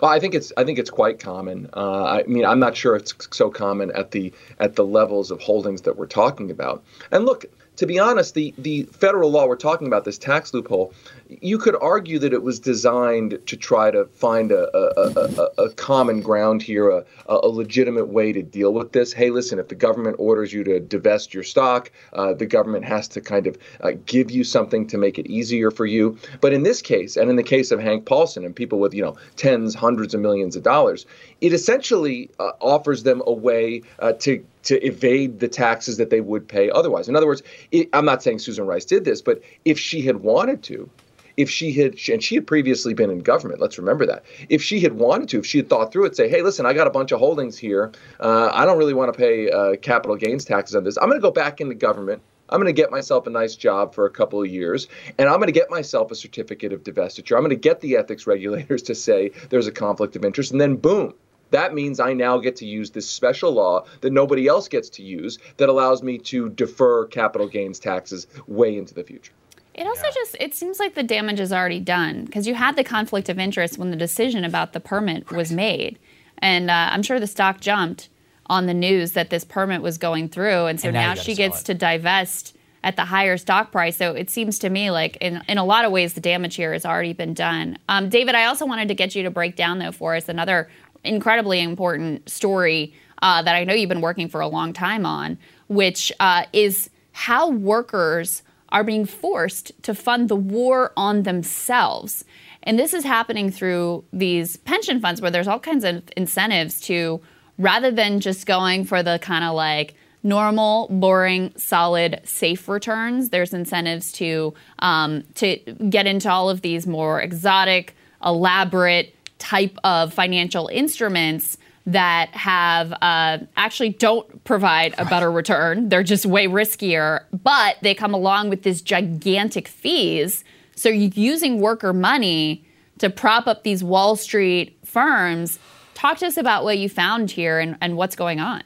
Well, I think it's I think it's quite common. Uh, I mean, I'm not sure it's so common at the at the levels of holdings that we're talking about. And look, to be honest, the the federal law we're talking about, this tax loophole, you could argue that it was designed to try to find a, a, a, a common ground here, a, a, legitimate way to deal with this. Hey, listen, if the government orders you to divest your stock, uh, the government has to kind of uh, give you something to make it easier for you. But in this case, and in the case of Hank Paulson and people with you know tens, hundreds of millions of dollars, it essentially uh, offers them a way uh, to to evade the taxes that they would pay otherwise. In other words, it, I'm not saying Susan Rice did this, but if she had wanted to, if she had, and she had previously been in government, let's remember that. If she had wanted to, if she had thought through it, say, hey, listen, I got a bunch of holdings here. Uh, I don't really want to pay uh, capital gains taxes on this. I'm going to go back into government. I'm going to get myself a nice job for a couple of years, and I'm going to get myself a certificate of divestiture. I'm going to get the ethics [laughs] regulators to say there's a conflict of interest, and then boom, that means I now get to use this special law that nobody else gets to use that allows me to defer capital gains taxes way into the future. It also yeah. just it seems like the damage is already done because you had the conflict of interest when the decision about the permit was made, and uh, I'm sure the stock jumped on the news that this permit was going through, and so and now, now she gets to divest at the higher stock price. So it seems to me like in, in a lot of ways the damage here has already been done. Um, David, I also wanted to get you to break down though for us another incredibly important story uh, that I know you've been working for a long time on, which uh, is how workers are being forced to fund the war on themselves. And this is happening through these pension funds where there's all kinds of incentives to, rather than just going for the kind of like normal, boring, solid, safe returns, there's incentives to um, to get into all of these more exotic, elaborate, type of financial instruments that have uh, actually don't provide a better return. They're just way riskier, but they come along with these gigantic fees. So you're using worker money to prop up these Wall Street firms. Talk to us about what you found here and, and what's going on.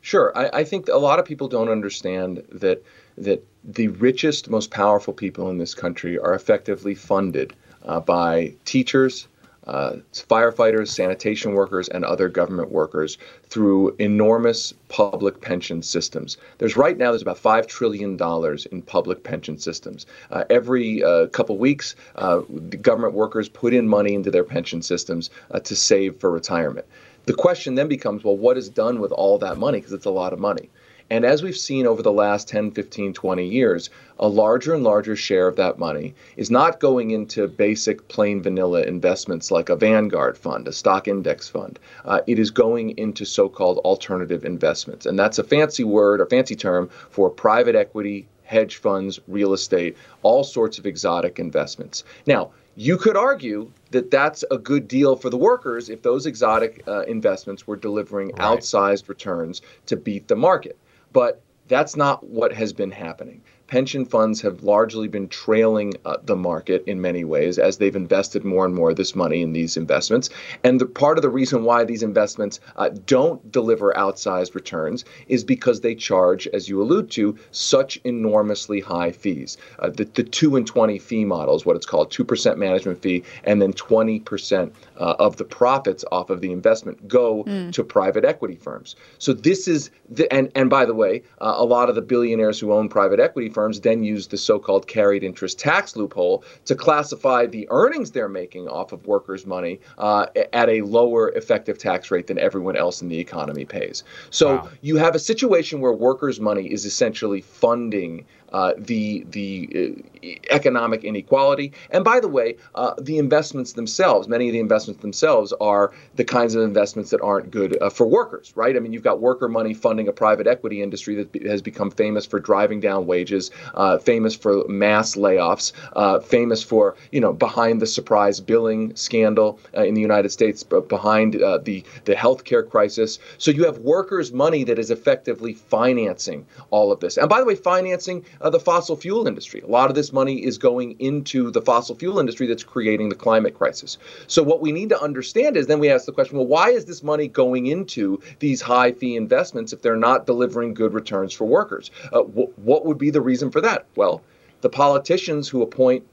Sure. I, I think a lot of people don't understand that that the richest, most powerful people in this country are effectively funded uh, by teachers, uh, firefighters, sanitation workers, and other government workers through enormous public pension systems. There's right now there's about five trillion dollars in public pension systems. Uh, every uh, couple weeks, uh, the government workers put in money into their pension systems uh, to save for retirement. The question then becomes, well, what is done with all that money? Because it's a lot of money. And as we've seen over the last 10, 15, 20 years, a larger and larger share of that money is not going into basic plain vanilla investments like a Vanguard fund, a stock index fund. Uh, it is going into so called alternative investments. And that's a fancy word or fancy term for private equity, hedge funds, real estate, all sorts of exotic investments. Now, you could argue that that's a good deal for the workers if those exotic uh, investments were delivering right. outsized returns to beat the market. But that's not what has been happening pension funds have largely been trailing uh, the market in many ways as they've invested more and more of this money in these investments. And the, part of the reason why these investments uh, don't deliver outsized returns is because they charge, as you allude to, such enormously high fees. Uh, the, the 2 and 20 fee model is what it's called 2% management fee, and then 20% uh, of the profits off of the investment go mm. to private equity firms. So this is, the, and, and by the way, uh, a lot of the billionaires who own private equity firms then use the so-called carried interest tax loophole to classify the earnings they're making off of workers' money uh, at a lower effective tax rate than everyone else in the economy pays. So wow. you have a situation where workers' money is essentially funding uh, the the uh, economic inequality. And by the way, uh, the investments themselves, many of the investments themselves are the kinds of investments that aren't good uh, for workers, right? I mean, you've got worker money funding a private equity industry that be- has become famous for driving down wages, uh, famous for mass layoffs, uh, famous for you know behind the surprise billing scandal uh, in the United States, behind uh, the the healthcare crisis. So you have workers' money that is effectively financing all of this. And by the way, financing the fossil fuel industry. A lot of this money is going into the fossil fuel industry that's creating the climate crisis. So what we need to understand is then we ask the question, well, why is this money going into these high fee investments if they're not delivering good returns for workers? Uh, wh- what would be the reason for that? Well, the politicians who appoint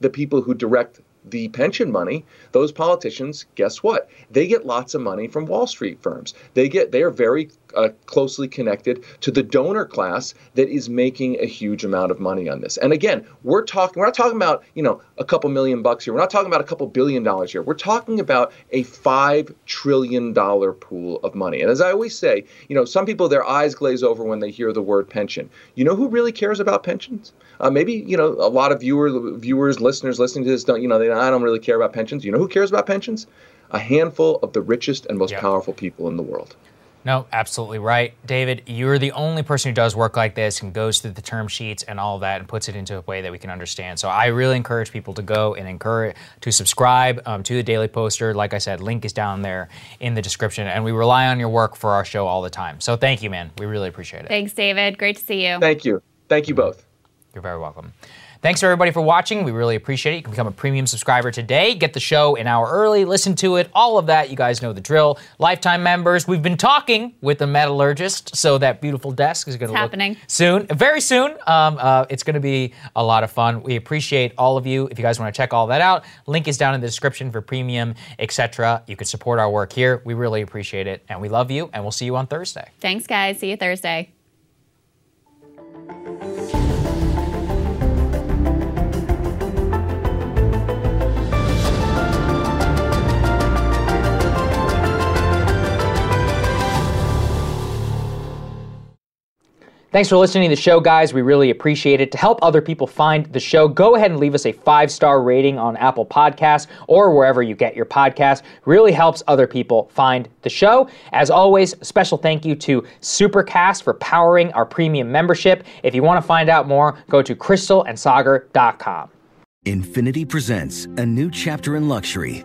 the people who direct the pension money, those politicians, guess what? They get lots of money from Wall Street firms. They get they are very uh, closely connected to the donor class that is making a huge amount of money on this. And again, we're talking we're not talking about, you know, a couple million bucks here. We're not talking about a couple billion dollars here. We're talking about a 5 trillion dollar pool of money. And as I always say, you know, some people their eyes glaze over when they hear the word pension. You know who really cares about pensions? Uh, maybe you know a lot of viewer, viewers, listeners listening to this don't. You know, they, I don't really care about pensions. You know who cares about pensions? A handful of the richest and most Yep. powerful people in the world. No, absolutely right. David, you're the only person who does work like this and goes through the term sheets and all that and puts it into a way that we can understand. So I really encourage people to go and encourage to subscribe um, to the Daily Poster. Like I said, link is down there in the description. And we rely on your work for our show all the time. So thank you, man. We really appreciate it. Thanks, David. Great to see you. Thank you. Thank you both. You're very welcome. Thanks everybody for watching. We really appreciate it. You can become a premium subscriber today. Get the show an hour early, listen to it, all of that. You guys know the drill. Lifetime members, we've been talking with the metallurgist, so that beautiful desk is going to look happening. soon, very soon. Um, uh, it's going to be a lot of fun. We appreciate all of you. If you guys want to check all that out, link is down in the description for premium, etc. You can support our work here. We really appreciate it, and we love you. And we'll see you on Thursday. Thanks, guys. See you Thursday. Thanks for listening to the show, guys. We really appreciate it. To help other people find the show, go ahead and leave us a five star rating on Apple Podcasts or wherever you get your podcasts. Really helps other people find the show. As always, special thank you to Supercast for powering our premium membership. If you want to find out more, go to crystalandsagar.com. Infiniti presents a new chapter in luxury,